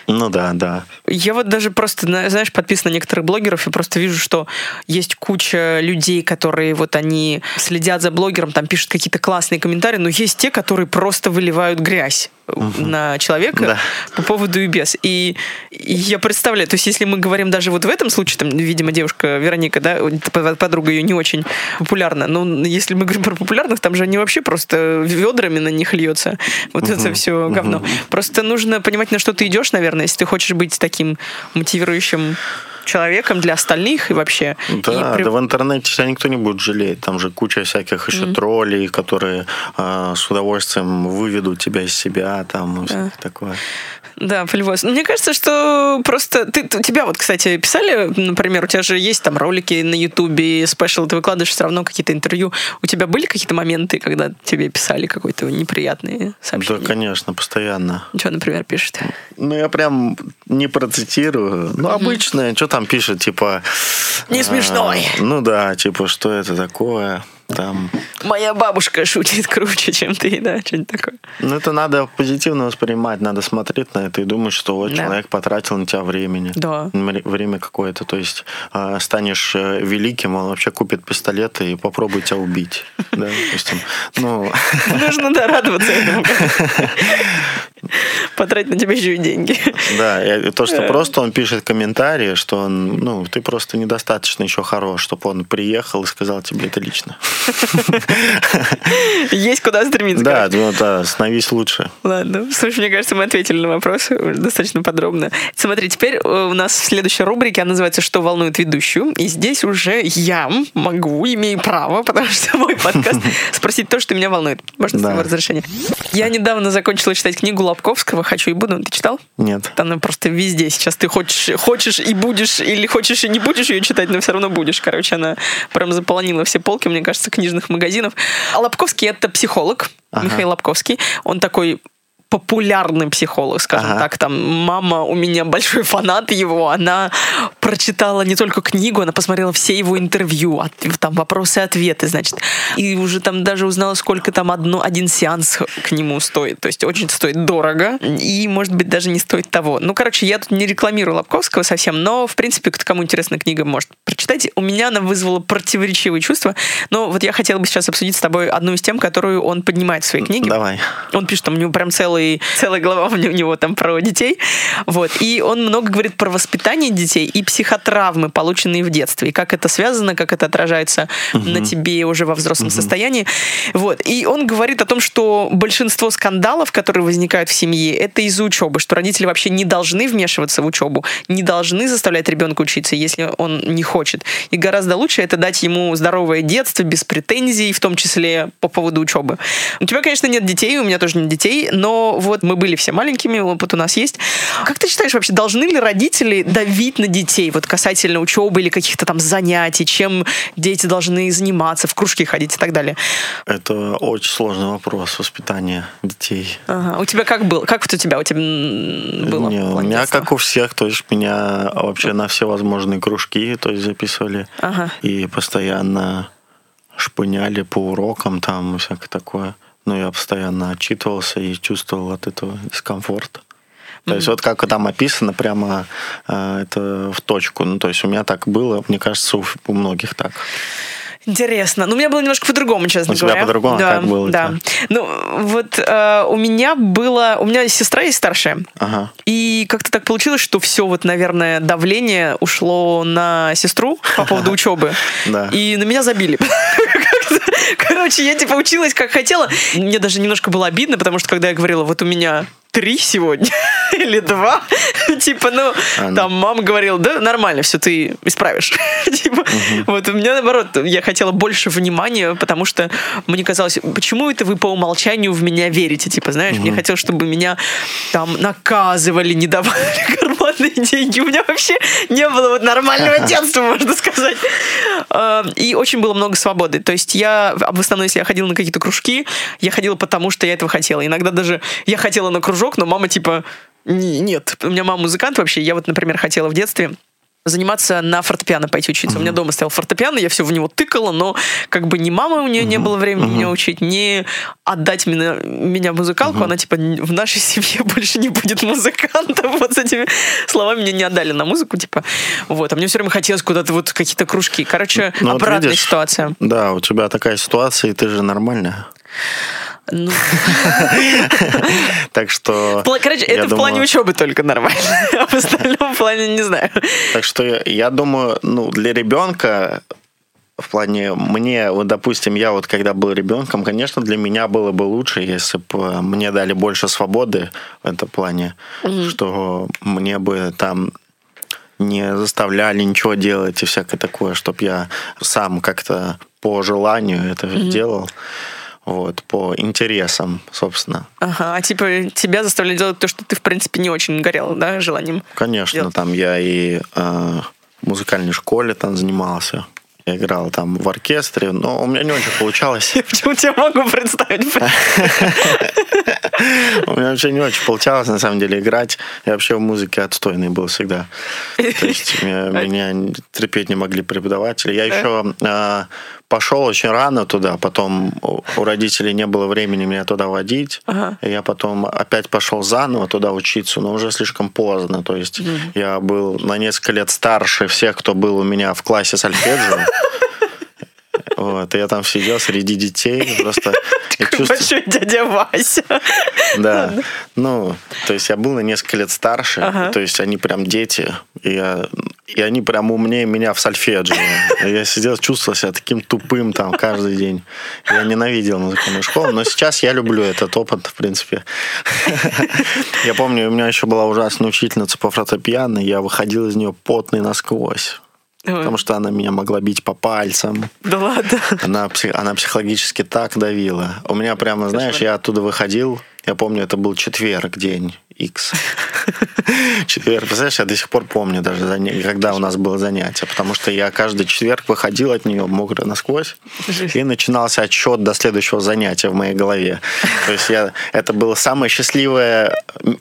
S1: Ну да, да.
S2: Я вот даже просто, знаешь, подписана на некоторых блогеров и просто вижу, что есть куча людей, которые вот они следят за блогером, там пишут какие-то классные комментарии, но есть те, которые просто выливают грязь угу. на человека да. по поводу и без. И, и я представляю, то есть если мы говорим даже вот в этом случае, там, видимо, девушка Вероника, да, подруга ее не очень популярна, но если мы говорим про популярных, там же они вообще просто ведрами на них льется. Вот угу. это все говно. Угу. Просто нужно понимать, на что ты идешь, наверное, наверное, если ты хочешь быть таким мотивирующим человеком для остальных и вообще.
S1: Да,
S2: и при...
S1: да в интернете тебя никто не будет жалеть. Там же куча всяких еще mm-hmm. троллей, которые э, с удовольствием выведут тебя из себя, там да. такое.
S2: Да, полюбовь. Мне кажется, что просто... Ты, тебя вот, кстати, писали, например, у тебя же есть там ролики на Ютубе, спешл, ты выкладываешь все равно какие-то интервью. У тебя были какие-то моменты, когда тебе писали какой-то неприятные сообщения?
S1: Да, конечно, постоянно.
S2: Что, например, пишет?
S1: Ну, я прям не процитирую. Ну, обычное, что там пишет, типа...
S2: Не смешной.
S1: А, ну да, типа, что это такое? Там...
S2: Моя бабушка шутит круче, чем ты, да, что-нибудь такое.
S1: Ну, это надо позитивно воспринимать, надо смотреть на это и думать, что вот да. человек потратил на тебя времени.
S2: Да.
S1: Время какое-то, то есть э, станешь великим, он вообще купит пистолет и попробует тебя убить. Да, допустим. Ну...
S2: Нужно, да, радоваться этому. Потратить на тебя еще и деньги.
S1: Да, и то, что просто он пишет комментарии, что он, ну, ты просто недостаточно еще хорош, чтобы он приехал и сказал тебе это лично.
S2: Есть куда стремиться.
S1: Да, ну, да, становись лучше.
S2: Ладно. Слушай, мне кажется, мы ответили на вопрос достаточно подробно. Смотри, теперь у нас следующая рубрика, она называется «Что волнует ведущую?». И здесь уже я могу, имею право, потому что мой подкаст, спросить то, что меня волнует. Можно да. с разрешения? Я недавно закончила читать книгу Лобковского «Хочу и буду». Ты читал?
S1: Нет.
S2: Она просто везде. Сейчас ты хочешь, хочешь и будешь, или хочешь и не будешь ее читать, но все равно будешь. Короче, она прям заполонила все полки, мне кажется, книжных магазинов. А Лобковский — это психолог, ага. Михаил Лобковский. Он такой популярный психолог, скажем ага. так. Там мама у меня большой фанат его. Она прочитала не только книгу, она посмотрела все его интервью, там вопросы-ответы, значит. И уже там даже узнала, сколько там одно, один сеанс к нему стоит. То есть очень стоит дорого. И, может быть, даже не стоит того. Ну, короче, я тут не рекламирую Лобковского совсем, но, в принципе, кому интересна книга, может прочитать. У меня она вызвала противоречивые чувства. Но вот я хотела бы сейчас обсудить с тобой одну из тем, которую он поднимает в своей книге.
S1: Давай.
S2: Он пишет, там у него прям целый целый, целая глава у него там про детей. Вот. И он много говорит про воспитание детей и психотравмы, полученные в детстве, и как это связано, как это отражается угу. на тебе уже во взрослом угу. состоянии. Вот. И он говорит о том, что большинство скандалов, которые возникают в семье, это из-за учебы, что родители вообще не должны вмешиваться в учебу, не должны заставлять ребенка учиться, если он не хочет. И гораздо лучше это дать ему здоровое детство, без претензий, в том числе по поводу учебы. У тебя, конечно, нет детей, у меня тоже нет детей, но вот мы были все маленькими, опыт у нас есть. Как ты считаешь вообще, должны ли родители давить на детей вот касательно учебы или каких-то там занятий, чем дети должны заниматься, в кружки ходить и так далее?
S1: Это очень сложный вопрос воспитания детей.
S2: Ага. У тебя как было? Как у тебя? У тебя было?
S1: Не, у меня как у всех, то есть меня вообще на все возможные кружки то есть записывали ага. и постоянно шпыняли по урокам там и всякое такое но я постоянно отчитывался и чувствовал от этого дискомфорт. То mm-hmm. есть вот как там описано, прямо э, это в точку. Ну, то есть у меня так было, мне кажется, у, у многих так.
S2: Интересно. Ну, у меня было немножко по-другому, честно
S1: у
S2: говоря.
S1: У тебя по-другому, да, как было?
S2: Да. Ну, вот э, у меня было... У меня сестра есть старшая.
S1: Ага.
S2: И как-то так получилось, что все вот, наверное, давление ушло на сестру по поводу учебы.
S1: Да.
S2: И на меня забили. Короче, я типа училась как хотела. Мне даже немножко было обидно, потому что когда я говорила, вот у меня три сегодня или два. типа, ну, а, ну, там мама говорила, да, нормально, все, ты исправишь. типа, угу. вот у меня наоборот, я хотела больше внимания, потому что мне казалось, почему это вы по умолчанию в меня верите, типа, знаешь, угу. мне хотелось, чтобы меня там наказывали, не давали карманные деньги. У меня вообще не было вот нормального детства, можно сказать. А, и очень было много свободы. То есть я, в основном, если я ходила на какие-то кружки, я ходила потому, что я этого хотела. Иногда даже я хотела на кружок, но мама типа, нет, у меня мама музыкант вообще. Я вот, например, хотела в детстве заниматься на фортепиано пойти учиться. У меня дома стоял фортепиано, я все в него тыкала, но как бы ни мама у нее не было времени меня учить, ни отдать меня, меня музыкалку, она типа в нашей семье больше не будет музыкантов. Вот с этими словами меня не отдали на музыку, типа. Вот. А мне все время хотелось куда-то вот какие-то кружки. Короче,
S1: Ну, вот
S2: обратная
S1: видишь,
S2: ситуация.
S1: Да, у тебя такая ситуация, и ты же нормальная.
S2: Ну,
S1: Так что...
S2: короче, это в плане учебы только нормально. А в остальном плане не знаю.
S1: Так что я, думаю, ну, для ребенка в плане мне, вот, допустим, я вот когда был ребенком, конечно, для меня было бы лучше, если бы мне дали больше свободы в этом плане, что мне бы там не заставляли ничего делать и всякое такое, чтобы я сам как-то по желанию это делал, вот, по интересам, собственно.
S2: Ага, а типа тебя заставляли делать то, что ты, в принципе, не очень горел, да, желанием?
S1: Конечно,
S2: Делать.
S1: там я и э, в музыкальной школе там занимался. Я играл там в оркестре, но у меня не очень получалось.
S2: Я почему тебя могу представить?
S1: У меня вообще не очень получалось, на самом деле, играть. Я вообще в музыке отстойный был всегда. То есть меня, терпеть не могли преподаватели. Я еще э, пошел очень рано туда, потом у родителей не было времени меня туда водить.
S2: Ага.
S1: И я потом опять пошел заново туда учиться, но уже слишком поздно. То есть я был на несколько лет старше всех, кто был у меня в классе сольфеджио. Вот, и я там сидел среди детей, просто чувствую-
S2: большой дядя Вася.
S1: да. Ну, то есть я был на несколько лет старше,
S2: Ага.
S1: то есть они прям дети, и, я, и они прям умнее меня в сольфеджио. Я сидел, чувствовал себя таким тупым там каждый день. Я ненавидел музыкальную школу, но сейчас я люблю этот опыт, в принципе. Я помню, у меня еще была ужасная учительница по фортепиано, я выходил из нее потный насквозь. Потому что она меня могла бить по пальцам.
S2: Да ладно.
S1: Она, она психологически так давила. У меня прямо, знаешь, я оттуда выходил, я помню, это был четверг, день X. Четверг, представляешь, я до сих пор помню даже, когда у нас было занятие, потому что я каждый четверг выходил от нее мокрый насквозь, и начинался отсчет до следующего занятия в моей голове. То есть я, это было самое счастливое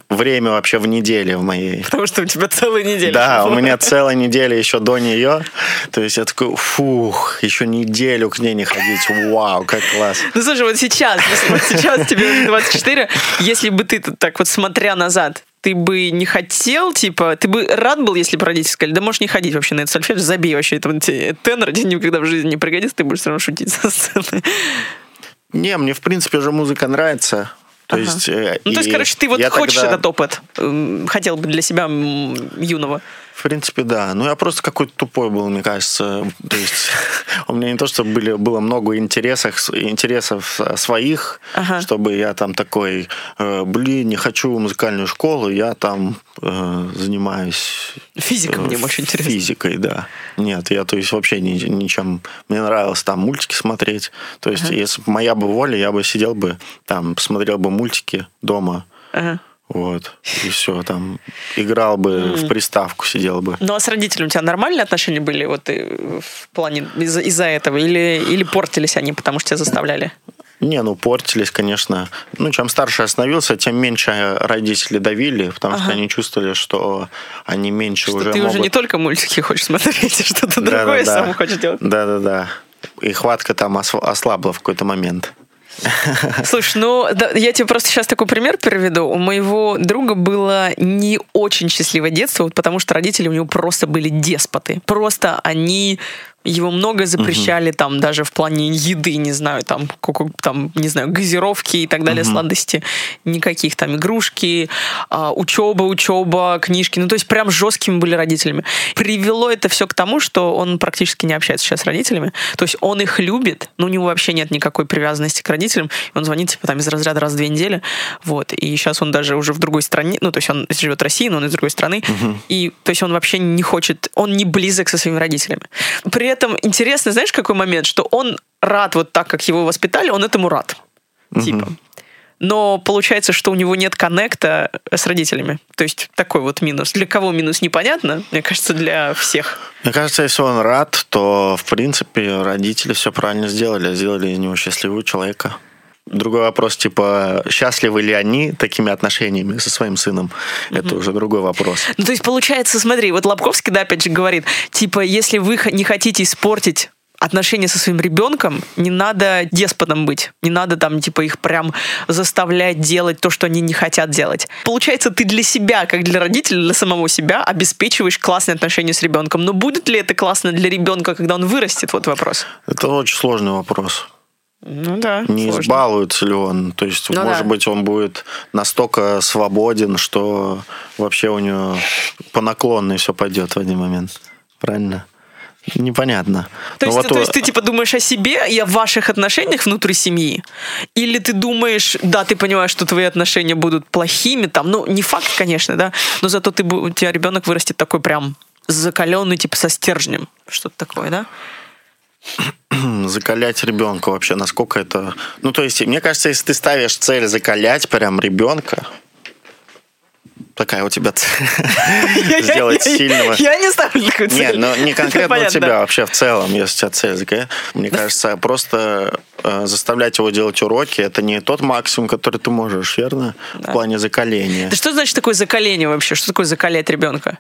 S1: время вообще в неделе в моей.
S2: Потому что у тебя целая неделя.
S1: Да, у меня целая неделя еще до нее. То есть я такой, фух, еще неделю к ней не ходить. Вау, как класс.
S2: Ну слушай, вот сейчас, вот сейчас тебе уже 24, если бы ты так вот смотря назад, ты бы не хотел, типа, ты бы рад был, если бы родители сказали, да можешь не ходить вообще на этот сольфеджио, забей вообще, это тебе тенор тебе никогда в жизни не пригодится, ты будешь все равно шутить со сцены.
S1: Не, мне, в принципе, же музыка нравится. То
S2: Ага.
S1: есть, э,
S2: Ну, то есть, короче, ты вот хочешь
S1: тогда-
S2: этот опыт, хотел бы для себя юного.
S1: В принципе, да. Ну, я просто какой-то тупой был, мне кажется. То есть у меня не то, что были, было много интересов, интересов своих,
S2: Ага.
S1: чтобы я там такой, э, блин, не хочу музыкальную школу, я там э, занимаюсь
S2: Физика мне
S1: э,
S2: очень интересна.
S1: Физикой, да. Нет, я, то есть, вообще ни, ничем... Мне нравилось там мультики смотреть. То есть, если бы моя бы воля, я бы сидел бы там, посмотрел бы мультики дома,
S2: Ага.
S1: Вот, и все, там, играл бы в приставку, сидел бы.
S2: Ну а с родителями у тебя нормальные отношения были вот и в плане из- из-за этого? Или, или портились они, потому что тебя заставляли?
S1: Не, ну, портились, конечно. Ну, чем старше я становился, тем меньше родители давили, потому что
S2: Ага.
S1: они чувствовали, что они меньше
S2: Что
S1: уже
S2: ты
S1: могут...
S2: уже не только мультики хочешь смотреть, а что-то другое сам хочешь делать.
S1: Да-да-да. И хватка там ос- ослабла в какой-то момент.
S2: Слушай, ну да, я тебе просто сейчас такой пример приведу. У моего друга было не очень счастливое детство, вот потому что родители у него просто были деспоты. Просто они его много запрещали там даже в плане еды, не знаю, там, там не знаю, газировки и так далее, сладости. Никаких там игрушки, а, учеба, учеба, книжки. Ну, то есть прям жесткими были родителями. Привело это все к тому, что он практически не общается сейчас с родителями. То есть он их любит, но у него вообще нет никакой привязанности к родителям. Он звонит, типа, там, из разряда раз в две недели. Вот. И сейчас он даже уже в другой стране, ну, то есть он живет в России, но он из другой страны. И, то есть он вообще не хочет, он не близок со своими родителями. При этом интересно, знаешь, какой момент, что он рад вот так, как его воспитали, он этому рад. Типа. Но получается, что у него нет коннекта с родителями. То есть такой вот минус. Для кого минус непонятно, мне кажется, для всех.
S1: Мне кажется, если он рад, то, в принципе, родители все правильно сделали. Сделали из него счастливого человека. Другой вопрос, типа, счастливы ли они такими отношениями со своим сыном? Это уже другой вопрос.
S2: Ну, то есть, получается, смотри, вот Лобковский, да, опять же, говорит, типа, если вы не хотите испортить отношения со своим ребенком, не надо деспотом быть. Не надо там, типа, их прям заставлять делать то, что они не хотят делать. Получается, ты для себя, как для родителя, для самого себя обеспечиваешь классные отношения с ребенком. Но будет ли это классно для ребенка, когда он вырастет? Вот вопрос.
S1: Это очень сложный вопрос.
S2: Ну да,
S1: Не
S2: сложно.
S1: избалуется ли он? То есть,
S2: Ну
S1: может
S2: да.
S1: быть, он будет настолько свободен, что вообще у него по наклонной все пойдет в один момент. Правильно? Непонятно.
S2: То есть,
S1: вот
S2: то есть ты типа думаешь о себе и о ваших отношениях внутри семьи? Или ты думаешь, да, ты понимаешь, что твои отношения будут плохими, там, ну, не факт, конечно, да, но зато ты, у тебя ребенок вырастет такой прям закаленный, типа со стержнем. Что-то такое, да?
S1: закалять ребенка вообще, насколько это... Ну, то есть, мне кажется, если ты ставишь цель закалять прям ребенка, такая у тебя цель, сделать сильного...
S2: Я не ставлю такую цель.
S1: Нет, ну не конкретно у тебя, вообще в целом, если у тебя цель закалять. Мне кажется, просто э, заставлять его делать уроки, это не тот максимум, который ты можешь, верно? В плане закаления.
S2: Да что значит такое закаление вообще? Что такое закалять ребенка?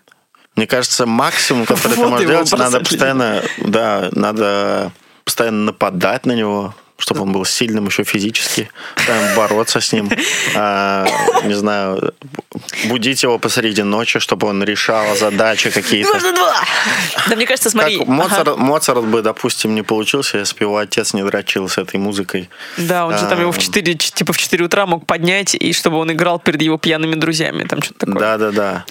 S1: Мне кажется, максимум, который ты можешь делать, надо постоянно, да, надо постоянно нападать на него, чтобы он был сильным еще физически, постоянно бороться с ним, А, не знаю, будить его посреди ночи, чтобы он решал задачи какие-то.
S2: Дважды два! Да мне кажется, смотри.
S1: Как
S2: ага.
S1: Моцарт, бы, допустим, не получился, если бы его отец не дрочил с этой музыкой.
S2: Да, он же там его в 4, типа в 4 утра мог поднять, и чтобы он играл перед его пьяными друзьями. Там что-то такое.
S1: Да, да, да.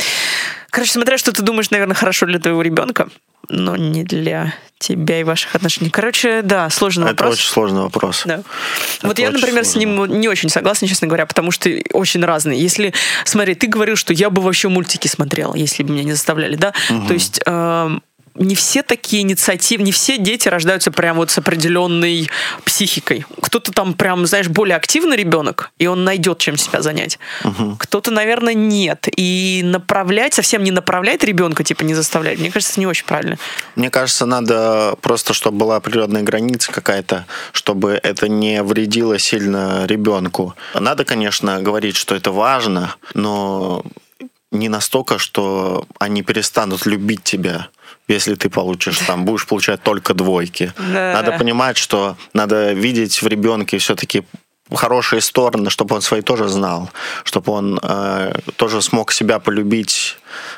S2: Короче, смотря что ты думаешь, наверное, хорошо для твоего ребенка, но не для тебя и ваших отношений. Короче, да, сложный
S1: Это
S2: вопрос.
S1: очень сложный вопрос.
S2: Да. Вот я, например, с ним не очень согласна, честно говоря, потому что очень разные. Если, смотри, ты говорил, что я бы вообще мультики смотрела, если бы меня не заставляли, да? То есть эм, не все такие инициативы, не все дети рождаются прям вот с определенной психикой. Кто-то там прям, знаешь, более активный ребенок, и он найдет чем себя занять. Кто-то, наверное, нет. И направлять, совсем не направлять ребенка, типа не заставлять, мне кажется, не очень правильно.
S1: Мне кажется, надо просто, чтобы была определенная граница какая-то, чтобы это не вредило сильно ребенку. Надо, конечно, говорить, что это важно, но не настолько, что они перестанут любить тебя, если ты получишь там, будешь получать только двойки.
S2: Да.
S1: Надо понимать, что надо видеть в ребенке все-таки хорошие стороны, чтобы он свои тоже знал, чтобы он э, тоже смог себя полюбить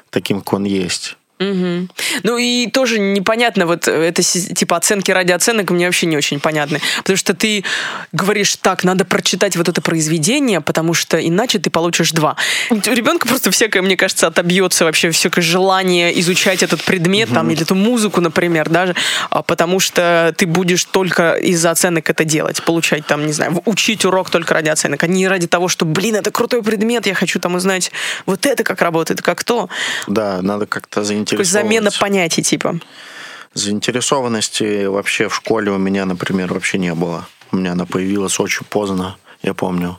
S1: таким, как он есть.
S2: Мгм. Ну и тоже непонятно, вот это си- типа оценки ради оценок мне вообще не очень понятны. Потому что ты говоришь, так, надо прочитать вот это произведение, потому что иначе ты получишь два. У ребенка просто всякое, мне кажется, отобьется вообще всякое желание изучать этот предмет, там, или эту музыку, например, даже, а, потому что ты будешь только из-за оценок это делать, получать там, не знаю, учить урок только ради оценок, а не ради того, что, блин, это крутой предмет, я хочу там узнать вот это как работает, как то.
S1: Да, надо как-то
S2: Такой
S1: заинтересовываться.
S2: замена понятий, типа.
S1: Заинтересованности вообще в школе у меня, например, вообще не было. У меня она появилась очень поздно, я помню.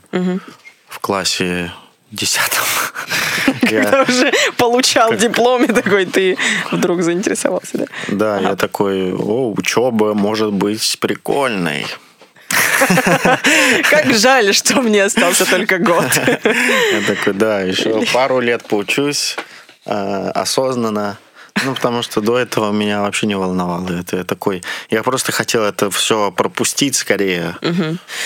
S1: В классе десятом.
S2: Когда уже получал диплом, и такой ты вдруг заинтересовался, да?
S1: Да, я такой, о, учеба может быть прикольной.
S2: Как жаль, что мне остался только год.
S1: Я такой, да, еще пару лет поучусь осознанно. Ну, потому что до этого меня вообще не волновало это. Я такой, я просто хотел это все пропустить скорее.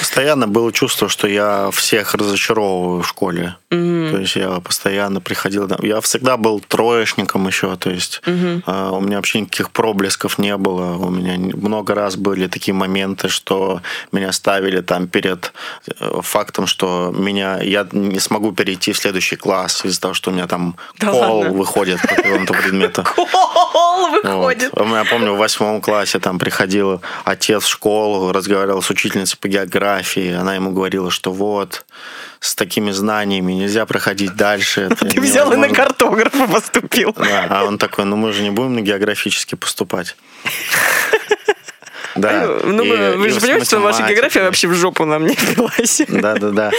S1: Постоянно было чувство, что я всех разочаровываю в школе. То есть я постоянно приходил... Я всегда был троечником еще, то есть э, у меня вообще никаких проблесков не было. У меня много раз были такие моменты, что меня ставили там перед э, фактом, что меня я не смогу перейти в следующий класс из-за того, что у меня там
S2: Да
S1: пол
S2: ладно?
S1: выходит по какому-то предмету.
S2: Кол
S1: Вот.
S2: выходит.
S1: У меня, помню, в восьмом классе там приходил отец в школу, разговаривал с учительницей по географии. Она ему говорила, что вот, с такими знаниями нельзя проходить дальше.
S2: Ты взял и на
S1: невозможно».
S2: картографа поступил.
S1: Да, а он такой, ну мы же не будем на географический поступать. Да.
S2: Ну,
S1: и-
S2: вы
S1: и
S2: же понимаете, что ваша география вообще в жопу нам не велась.
S1: Да, да, да.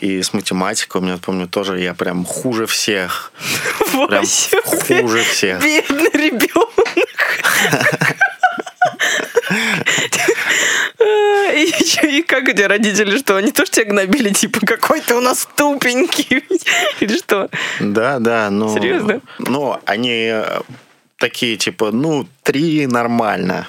S1: И с математикой у меня, помню, тоже я прям хуже всех. Прям хуже всех.
S2: Бедный ребенок. И как у тебя родители, что они тоже тебя гнобили, типа, какой ты у нас тупенький, или что?
S1: Да, да, ну...
S2: Серьезно?
S1: Ну, они э, такие, типа, ну, три нормально.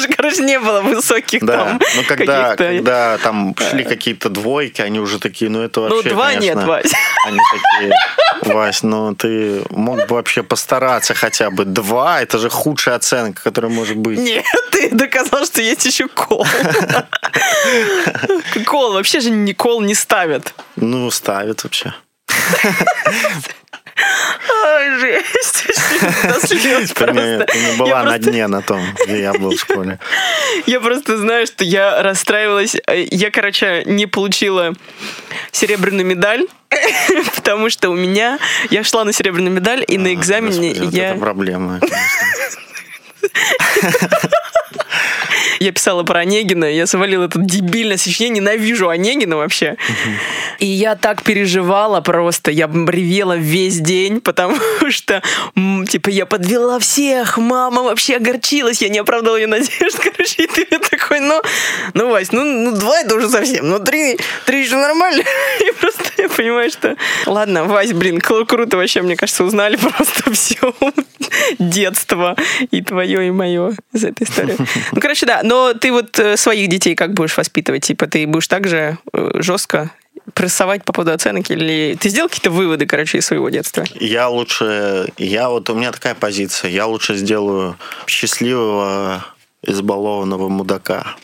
S2: Тоже, короче, не было высоких
S1: Да,
S2: там
S1: но когда, когда там шли какие-то двойки, они уже такие, ну это
S2: Ну,
S1: вообще,
S2: два
S1: конечно,
S2: нет, Вась.
S1: Они такие, Вась, ну ты мог бы вообще постараться хотя бы. Два, это же худшая оценка, которая может быть.
S2: Нет, ты доказал, что есть еще кол. Кол, вообще же ни кол не ставят.
S1: Ну, ставит вообще.
S2: Ой, жесть.
S1: Ты не, была на дне на том, где я был в школе.
S2: Я просто знаю, что я расстраивалась. Я, короче, не получила серебряную медаль, потому что у меня... Я шла на серебряную медаль, и на экзамене
S1: Господи, вот
S2: я...
S1: это проблема.
S2: Я писала про Онегина, я завалила это дебильное сочинение, ненавижу Онегина вообще. И я так переживала просто, я ревела весь день, потому что, типа, я подвела всех, мама вообще огорчилась, я не оправдала ее надежд, короче, и ты такой, ну, ну, Вась, ну, ну два это уже совсем, ну, три, три еще нормально. И просто я понимаю, что... Ладно, Вась, блин, кру- круто вообще, мне кажется, узнали просто все детство и твое, и мое из этой истории. Ну, короче, да, но ты вот э, своих детей как будешь воспитывать? Типа, ты будешь так же э, жестко прессовать по поводу оценок? Или ты сделал какие-то выводы, короче, из своего детства?
S1: Я лучше, я вот у меня такая позиция, я лучше сделаю счастливого избалованного мудака.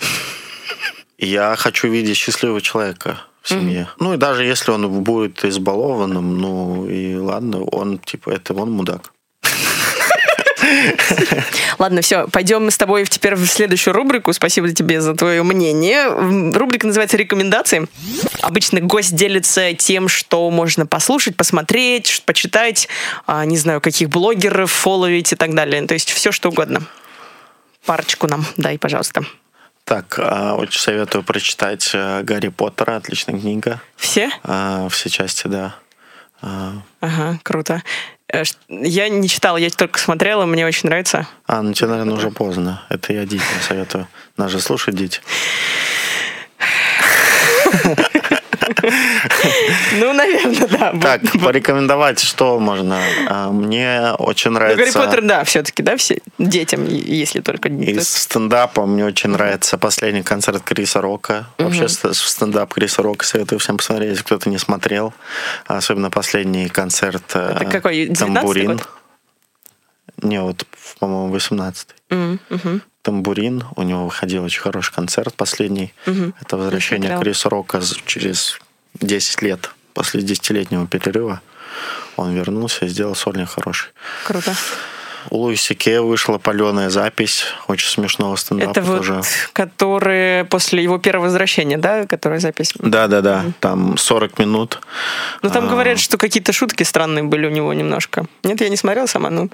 S1: Я хочу видеть счастливого человека в семье. Ну и даже если он будет избалованным, ну и ладно, он типа это он мудак.
S2: Ладно, все, пойдем с тобой теперь в следующую рубрику. Спасибо тебе за твое мнение. Рубрика называется «Рекомендации». Обычно гость делится тем, что можно послушать, посмотреть, почитать, а, не знаю, каких блогеров фолловить и так далее. То есть все, что угодно. Парочку нам дай, пожалуйста.
S1: Так, а, очень советую прочитать э, Гарри Поттера, отличная книга.
S2: Все?
S1: А, Все части, да.
S2: Ага, круто. Э, Я не читала, я только смотрела, мне очень нравится.
S1: А, ну тебе, наверное, уже поздно. Это я детям советую. Нас же слушать дети.
S2: Ну, наверное, да.
S1: Так, порекомендовать, что можно? А, Мне очень
S2: Ну, Гарри
S1: нравится...
S2: Поттер, да, все-таки, да, все детям, если только не
S1: Из стендапа мне очень нравится последний концерт Криса Рока. Вообще ст- стендап Криса Рока советую всем посмотреть, если кто-то не смотрел. Особенно последний концерт э,
S2: Это какой, 19-й
S1: Тамбурин. Не, вот, по-моему, 18
S2: М, мгм.
S1: Тамбурин. У него выходил очень хороший концерт последний. Это возвращение. Криса Рока через 10 лет, после 10-летнего перерыва. Он вернулся и сделал сольник хороший.
S2: Круто.
S1: У Луиси Кея вышла паленая запись очень смешного стендапа
S2: Это вот,
S1: тоже.
S2: которые после его первого возвращения, да, которая запись?
S1: Да, да, да. Там 40 минут.
S2: Ну, там
S1: А,
S2: говорят, что какие-то шутки странные были у него немножко. Нет, я не смотрела сама, ну...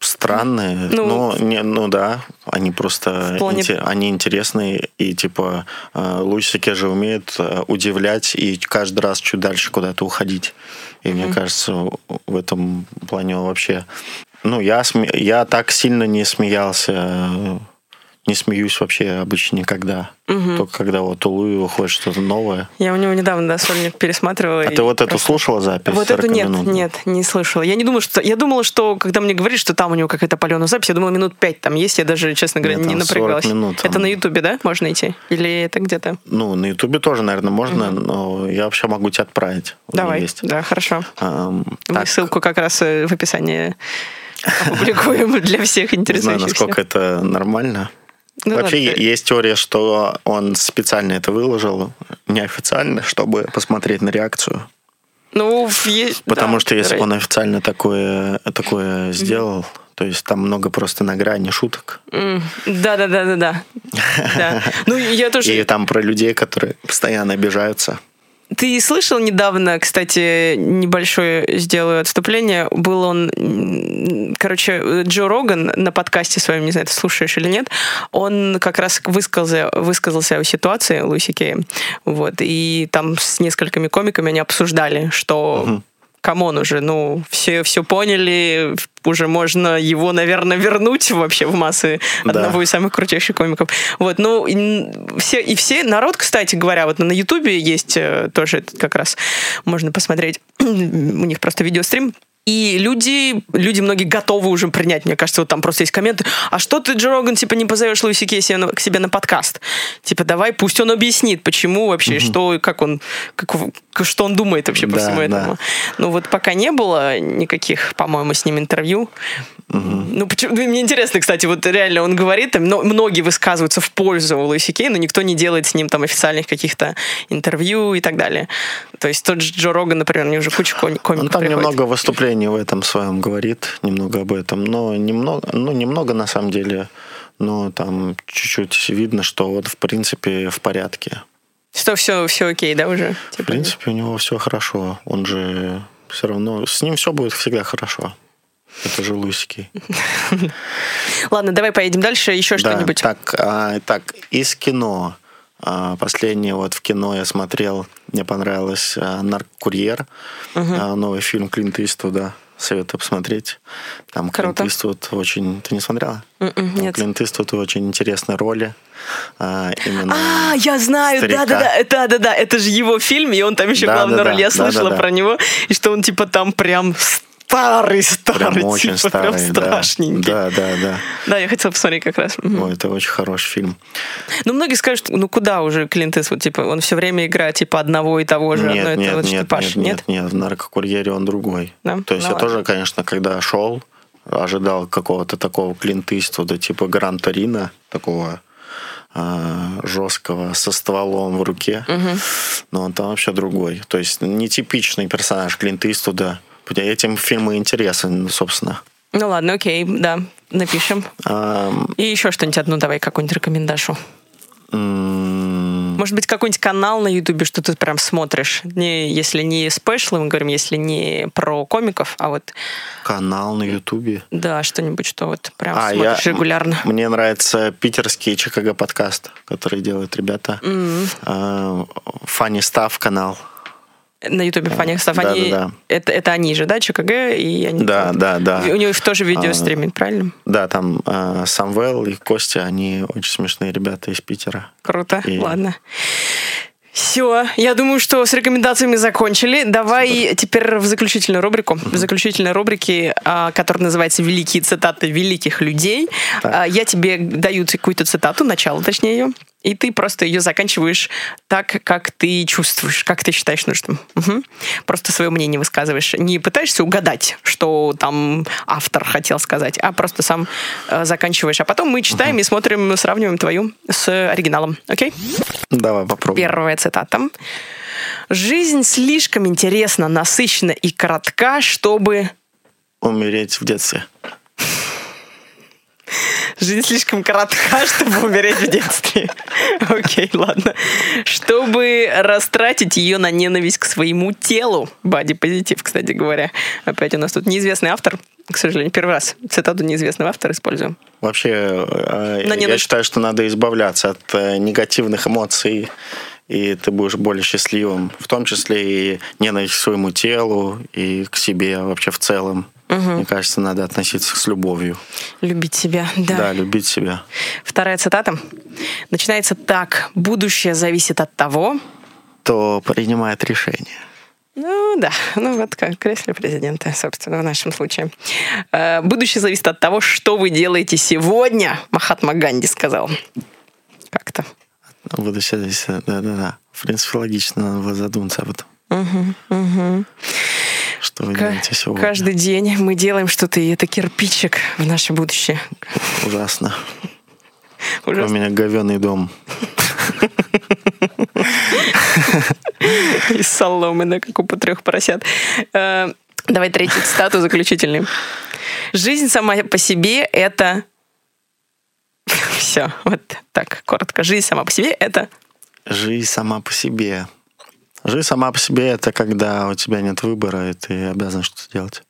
S1: Странные.
S2: Ну,
S1: Ну, не, ну да, они просто
S2: плане-
S1: инте- они интересные. И типа э, Луиси Кей же умеет э, удивлять и каждый раз чуть дальше куда-то уходить. И мне кажется, в этом плане он вообще... Ну, я, сме- я так сильно не смеялся, э, не смеюсь вообще обычно никогда. Только когда вот у Луи выходит что-то новое.
S2: Я у него недавно, да, сольник пересматривала.
S1: А ты вот эту
S2: просто-
S1: слушала запись?
S2: Вот это
S1: 40
S2: нет,
S1: минут?
S2: нет, не слышала. Я не думала, что... Я думала, что когда мне говорят, что там у него какая-то паленая запись, я думала, минут пять там есть, я даже, честно говоря,
S1: Нет,
S2: не
S1: там 40
S2: напрягалась.
S1: минут,
S2: это
S1: там.
S2: на Ютубе, да, можно идти? Или это где-то?
S1: Ну, на Ютубе тоже, наверное, можно, но я вообще могу тебе отправить.
S2: Давай,
S1: Есть.
S2: да, хорошо.
S1: Ам,
S2: Мы
S1: так,
S2: ссылку как раз э, в описании опубликуем для всех
S1: не знаю,
S2: интересующихся.
S1: насколько это нормально.
S2: Ну
S1: Вообще
S2: ладно.
S1: есть теория, что он специально это выложил, неофициально, чтобы посмотреть на реакцию.
S2: Ну, есть-
S1: Потому
S2: да,
S1: что если бы он официально такое, такое сделал, то есть там много просто на грани шуток.
S2: М, Да-да-да-да-да. Да. Ну, я тоже...
S1: И там про людей, которые постоянно обижаются.
S2: Ты слышал недавно, кстати, небольшое сделаю отступление. Был он, короче, Джо Роган на подкасте своем, не знаю, ты слушаешь или нет, он как раз высказался, высказался о ситуации Луи Си Кея. Вот. И там с несколькими комиками они обсуждали, что come on уже, ну, все, все поняли, уже можно его, наверное, вернуть вообще в массы
S1: Да.
S2: одного из самых крутейших комиков. Вот, ну, и все, и все, народ, кстати говоря, вот на Ютубе есть э, тоже этот как раз, можно посмотреть, у них просто видеострим, и люди, люди многие готовы уже принять, мне кажется, вот там просто есть комменты, а что ты, Джо Роган, типа, не позовешь Луиси Кей себе на- к себе на подкаст? Типа, давай, пусть он объяснит, почему вообще, что, и как он, как, что он думает вообще по
S1: Да,
S2: всему
S1: да.
S2: этому. Ну вот пока не было никаких, по-моему, с ним интервью. Ну, почему, ну, мне интересно, кстати, вот реально он говорит, там, но, многие высказываются в пользу Луиси Кей, но никто не делает с ним там официальных каких-то интервью и так далее. То есть тот же Джо Роган, например, у него уже куча
S1: Он
S2: комиков
S1: там
S2: приходит.
S1: немного выступлений в этом своем говорит, немного об этом, но немного, ну, немного на самом деле, но там чуть-чуть видно, что вот в принципе в порядке.
S2: Что все, все окей, да, уже?
S1: В
S2: Типа,
S1: принципе, у него все хорошо. Он же все равно... С ним все будет всегда хорошо. Это же Лусики.
S2: Ладно, давай поедем дальше. Еще
S1: Да,
S2: что-нибудь.
S1: так, а, так, из кино. А, последнее вот в кино я смотрел, мне понравилось а, «Наркокурьер», новый фильм Клинта Иствуда. Советую посмотреть. Там
S2: Круто.
S1: Клинт Иствуд очень... Ты не смотрела?
S2: М-м, нет.
S1: Клинт Иствуд очень интересной роли. А, именно...
S2: А, я знаю, да-да-да, да, да, да, это же его фильм, и он там еще главную
S1: Да-да-да,
S2: роль. Я слышала
S1: да-да-да.
S2: про него, и что он типа там прям старый, старый,
S1: Прям очень
S2: типа,
S1: старый,
S2: прям страшненький.
S1: Да, да, да.
S2: Да, я хотела посмотреть как раз.
S1: Ой, это очень хороший фильм.
S2: Ну, многие скажут, ну куда уже Клинт Иствуд, типа, он все время играет типа одного и того же,
S1: Нет, нет,
S2: вот
S1: нет, нет, нет, нет, в наркокурьере он другой.
S2: Да?
S1: То есть
S2: Ну
S1: я
S2: ладно.
S1: тоже, конечно, когда шел, ожидал какого-то такого Клинта Иствуда, типа Гран Торино, такого а, жесткого, со стволом в руке. Но он там вообще другой. То есть нетипичный персонаж Клинта Иствуда. Этим фильм и интересен, собственно.
S2: Ну ладно, окей, да, напишем. И еще что-нибудь одну давай, какую-нибудь рекомендашу. Может быть, какой-нибудь канал на Ютубе, что ты прям смотришь. Не, если не спешлы, мы говорим, если не про комиков, а вот,
S1: канал на Ютубе.
S2: да, что-нибудь, что вот прям
S1: А,
S2: смотришь
S1: я-
S2: регулярно.
S1: Мне нравится питерский ЧКГ подкаст, который делают ребята. Фанни Став канал.
S2: На Ютубе Фаня Став,
S1: да,
S2: они,
S1: да, да.
S2: Это, это они же, да, ЧКГ, и они...
S1: Да, да, да.
S2: У них тоже видео
S1: А,
S2: стриминг, правильно?
S1: Да, там э, Самвел и Костя, они очень смешные ребята из Питера.
S2: Круто,
S1: И-
S2: ладно. Все, я думаю, что с рекомендациями закончили. Давай теперь в заключительную рубрику. В заключительной рубрике, а, которая называется «Великие цитаты великих людей».
S1: Так.
S2: А, Я тебе даю какую-то цитату, начало точнее ее, и ты просто ее заканчиваешь так, как ты чувствуешь, как ты считаешь нужным. Мгм. Просто свое мнение высказываешь. Не пытаешься угадать, что там автор хотел сказать, а просто сам э, заканчиваешь. А потом мы читаем и смотрим, сравниваем твою с оригиналом. Окей?
S1: Давай попробуем.
S2: Первая цитата. Жизнь слишком интересна, насыщена и коротка, чтобы...
S1: Умереть в детстве.
S2: Жизнь слишком коротка, чтобы умереть в детстве. Окей, ладно. Чтобы растратить ее на ненависть к своему телу. Бади позитив, кстати говоря. Опять у нас тут неизвестный автор. К сожалению, первый раз цитату неизвестного автора используем.
S1: Вообще, э,
S2: На
S1: я
S2: ненависть.
S1: считаю, что надо избавляться от э, негативных эмоций, и ты будешь более счастливым. В том числе и ненависть к своему телу, и к себе вообще в целом. Мне кажется, надо относиться с любовью.
S2: Любить себя, да.
S1: Да, любить себя.
S2: Вторая цитата. Начинается так. Будущее зависит от того,
S1: То принимает решение.
S2: Ну да, ну вот как кресле президента, собственно, в нашем случае. Э, Будущее зависит от того, что вы делаете сегодня, Махатма Ганди сказал. Как-то.
S1: Буду здесь, да-да-да. В принципе, логично, надо было задуматься об этом. Что вы
S2: Ка-
S1: делаете сегодня?
S2: Каждый день мы делаем что-то, и это кирпичик в наше будущее.
S1: Ужасно. У
S2: Ужасно.
S1: меня говеный дом.
S2: Из соломы, да, как у трех поросят. Э, Давай третью цитату заключительную. Жизнь сама по себе — это... Все, вот так, коротко. Жизнь сама по себе — это...
S1: Жизнь сама по себе. Жизнь сама по себе это когда у тебя нет выбора, и ты обязан что-то делать.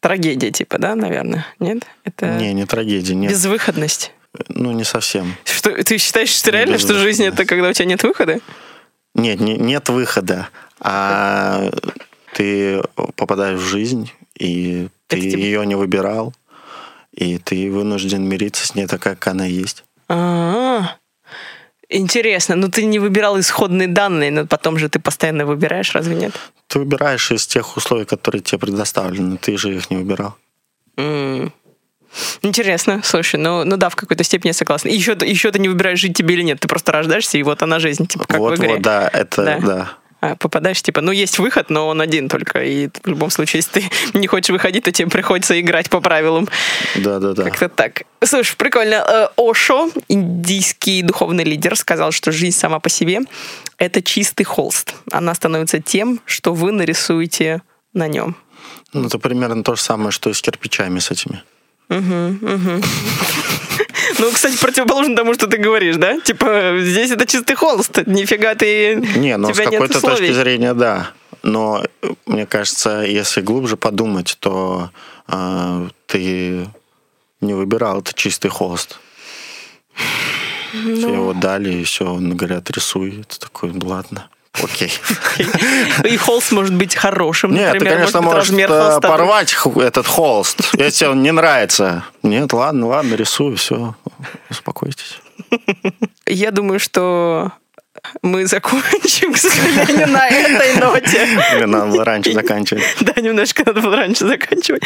S2: Трагедия, типа, да, наверное? Нет? Это
S1: Не, не трагедия, нет.
S2: безвыходность.
S1: Ну, не совсем.
S2: Что, ты считаешь, что реально, что жизнь это когда у тебя нет выхода?
S1: Нет, не- нет выхода. А ты попадаешь в жизнь, и ты
S2: Это тебе-
S1: ее не выбирал, и ты вынужден мириться с ней такая, как она есть.
S2: А, Интересно, ну ты не выбирал исходные данные, но потом же ты постоянно выбираешь, разве нет?
S1: Ты выбираешь из тех условий, которые тебе предоставлены, ты же их не выбирал.
S2: М. Интересно, слушай, ну, ну да, в какой-то степени я согласна. Еще, еще ты не выбираешь, жить тебе или нет, ты просто рождаешься, и вот она жизнь, типа как в
S1: вот,
S2: игре.
S1: вот, да, это,
S2: Да.
S1: да.
S2: А попадаешь, типа, ну, есть выход, но он один только. И в любом случае, если ты не хочешь выходить, то тебе приходится играть по правилам.
S1: Да, да, да.
S2: Как-то так. Слушай, прикольно. Э, Ошо, индийский духовный лидер, сказал, что жизнь сама по себе — это чистый холст. Она становится тем, что вы нарисуете на нем.
S1: Ну, это примерно то же самое, что и с кирпичами с этими.
S2: Ну, кстати, противоположно тому, что ты говоришь, да? Типа, здесь это чистый холст. Нифига ты...
S1: Не, ну с какой-то точки зрения, да. Но мне кажется, если глубже подумать, то э, ты не выбирал, это чистый холст.
S2: Ну.
S1: Тебе его дали, и все, он говорят, рисуй. Это такой, «Ну, ладно, окей.
S2: И холст может быть хорошим,
S1: Нет,
S2: например,
S1: ты, конечно,
S2: может быть
S1: можешь
S2: размер
S1: э, порвать этот холст, если он не нравится. Нет, ладно, ладно, рисую, все, успокойтесь.
S2: Я думаю, что мы закончим, к сожалению, на этой ноте.
S1: Или надо было раньше заканчивать.
S2: Да, немножко надо было раньше заканчивать.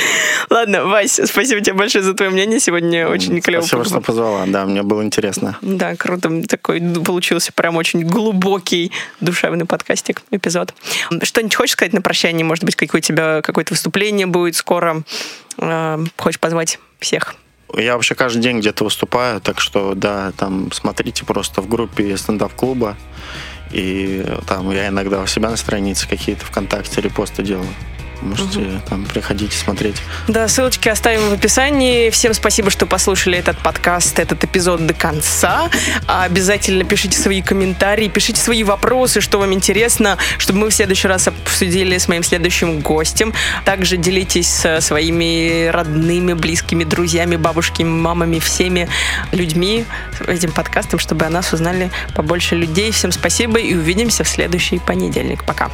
S2: Ладно, Вась, спасибо тебе большое за твое мнение. Сегодня очень клево.
S1: Спасибо, что позвала. Да, мне было интересно.
S2: Да, круто. Такой получился прям очень глубокий душевный подкастик, эпизод. Что-нибудь хочешь сказать на прощание? Может быть, какое у тебя какое-то выступление будет скоро? Э, Хочешь позвать всех?
S1: Я вообще каждый день где-то выступаю, так что, да, там смотрите просто в группе стендап-клуба. И там я иногда у себя на странице какие-то ВКонтакте репосты делаю. Можете там приходите смотреть.
S2: Да, ссылочки оставим в описании. Всем спасибо, что послушали этот подкаст, этот эпизод до конца. Обязательно пишите свои комментарии, пишите свои вопросы, что вам интересно, чтобы мы в следующий раз обсудили с моим следующим гостем. Также делитесь со своими родными, близкими, друзьями, бабушками, мамами, всеми людьми этим подкастом, чтобы о нас узнали побольше людей. Всем спасибо и увидимся в следующий понедельник. Пока.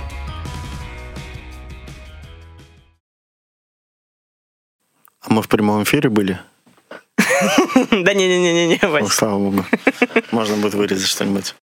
S1: А мы в прямом эфире были?
S2: Да не-не-не-не, Вась.
S1: слава богу. Можно будет вырезать что-нибудь.